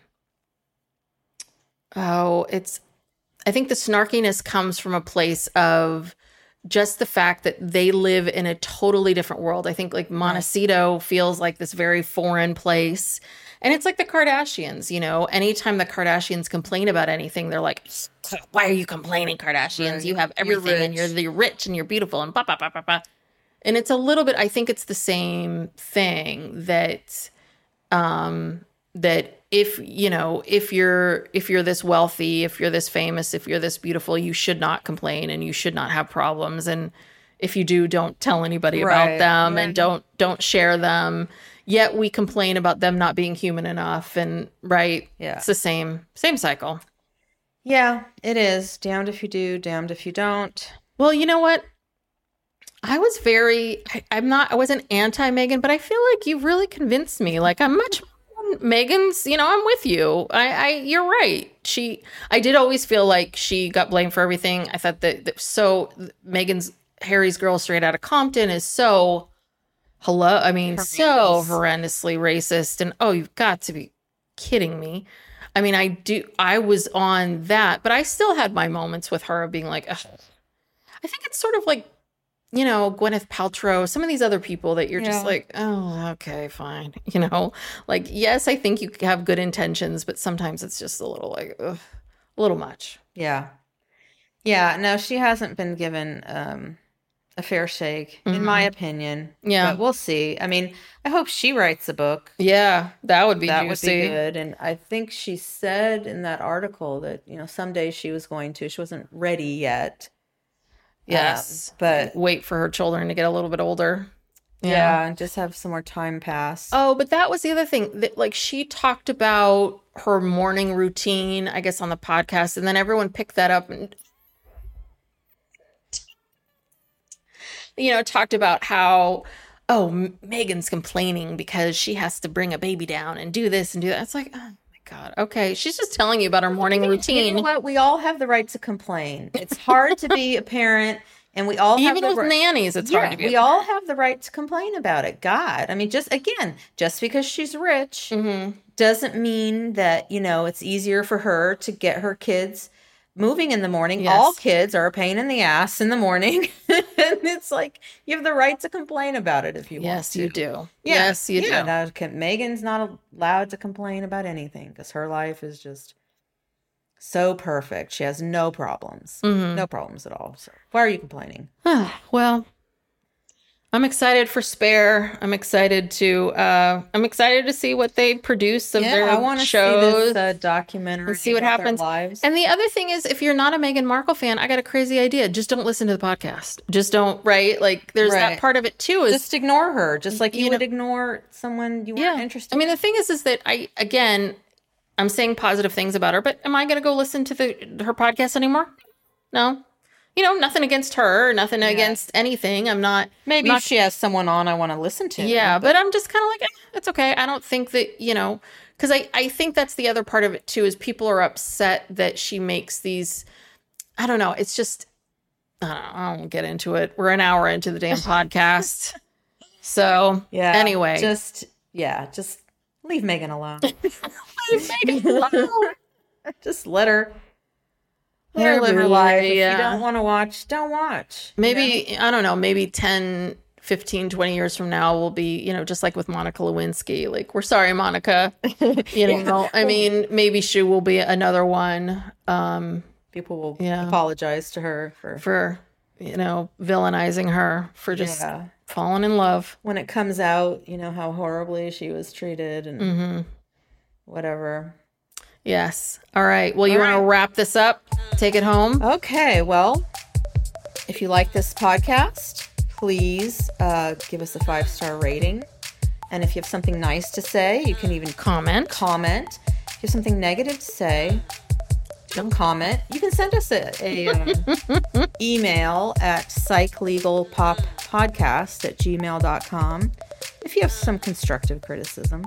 oh it's I think the snarkiness comes from a place of just the fact that they live in a totally different world. I think like Montecito feels like this very foreign place. And it's like the Kardashians, you know, anytime the Kardashians complain about anything, they're like, why are you complaining, Kardashians? Right. You have You're everything and you're rich." the rich and you're beautiful and blah, blah, blah, blah, blah. And it's a little bit, I think it's the same thing that, um, that if you know if you're if you're this wealthy if you're this famous if you're this beautiful you should not complain and you should not have problems and if you do don't tell anybody about them right. and don't don't share them yet we complain about them not being human enough and right Yeah. it's the same same cycle Yeah, it is. Damned if you do, damned if you don't. well you know what i was very I, i'm not i wasn't anti meghan but i feel like you've really convinced me like i'm much Meghan's, you know, I'm with you. I, I, you're right. She, I did always feel like she got blamed for everything. I thought that, that so Meghan's Harry's girl straight out of Compton is so, hello. I mean, so horrendously racist. And oh, you've got to be kidding me. I mean, I do. I was on that, but I still had my moments with her of being like, Ugh. I think it's sort of like you know, Gwyneth Paltrow, some of these other people that you're just like, oh, okay, fine. *laughs* You know, like, yes, I think you have good intentions, but sometimes it's just a little like, ugh, a little much. Yeah. Yeah, no, she hasn't been given um a fair shake, in my opinion. Mm-hmm. Yeah. But we'll see. I mean, I hope she writes a book. Yeah, that would be that would be good. And I think she said in that article that, you know, someday she was going to. She wasn't ready yet. Yes. Um, but Wait for her children to get a little bit older. yeah. and just have some more time pass. Oh, but that was the other thing that like she talked about her morning routine, I guess, on the podcast, and then everyone picked that up and you know talked about how oh Meghan's complaining because she has to bring a baby down and do this and do that. It's like oh my god, okay, she's just telling you about her morning You know routine. what? We all have the right to complain. It's hard to be a parent, and we all have Even the with nannies, it's yeah, hard to be. we all have the right to complain about it. God, I mean, just again, just because she's rich hmm doesn't mean that you know it's easier for her to get her kids moving in the morning. Yes. All kids are a pain in the ass in the morning, *laughs* and it's like you have the right to complain about it if you Yes, want to. you do. Yeah, Yes, you yeah, do. now, can- Meghan's not allowed to complain about anything because her life is just so perfect. She has no problems, Mhm. no problems at all. So why are you complaining? *sighs* well, I'm excited for Spare. I'm excited to. uh I'm excited to see what they produce of their I want to see this uh, documentary and see what happens. Lives. And the other thing is, if you're not a Meghan Markle fan, I got a crazy idea. Just don't listen to the podcast. Just don't. Right? Like, there's that part of it too. Is just ignore her, just like you, you would know- ignore someone you weren't yeah. interested. I mean, the thing is, is that I again, I'm saying positive things about her, but am I going to go listen to the her podcast anymore? No. You know, nothing against her, nothing against anything. I'm not. Maybe not she has someone on I want to listen to. Yeah, but I'm just kind of like, eh, it's okay. I don't think that, you know, because I, I think that's the other part of it too, is people are upset that she makes these, I don't know. It's just, I don't know. I won't get into it. We're an hour into the damn *laughs* podcast. So, yeah. anyway. just yeah, just leave Meghan alone. *laughs* Leave Meghan, alone. *laughs* just let her. Let Let her her live her life. If you don't want to watch, don't watch. you know? maybe, I don't know, maybe 10, 15, 20 years from now we'll be, you know, just like with Monica Lewinsky. Like, we're sorry, Monica. *laughs* You know, I mean, maybe she will be another one. Um, people will Yeah. apologize to her for, for you know villainizing her for just Yeah. falling in love when it comes out. You know how horribly she was treated and Mm-hmm. whatever. Yes all right well you want to wrap this up take it home Okay, well, if you like this podcast, please uh, give us a five star rating. And if you have something nice to say, you can even comment comment. If you have something negative to say, don't comment. You can send us a, a uh, *laughs* email at psychlegalpoppodcast at gmail.com if you have some constructive criticism.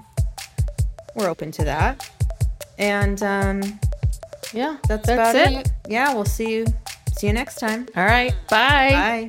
We're open to that. And um, yeah that's, about it. Yeah, we'll see you. See you next time. all right bye Bye.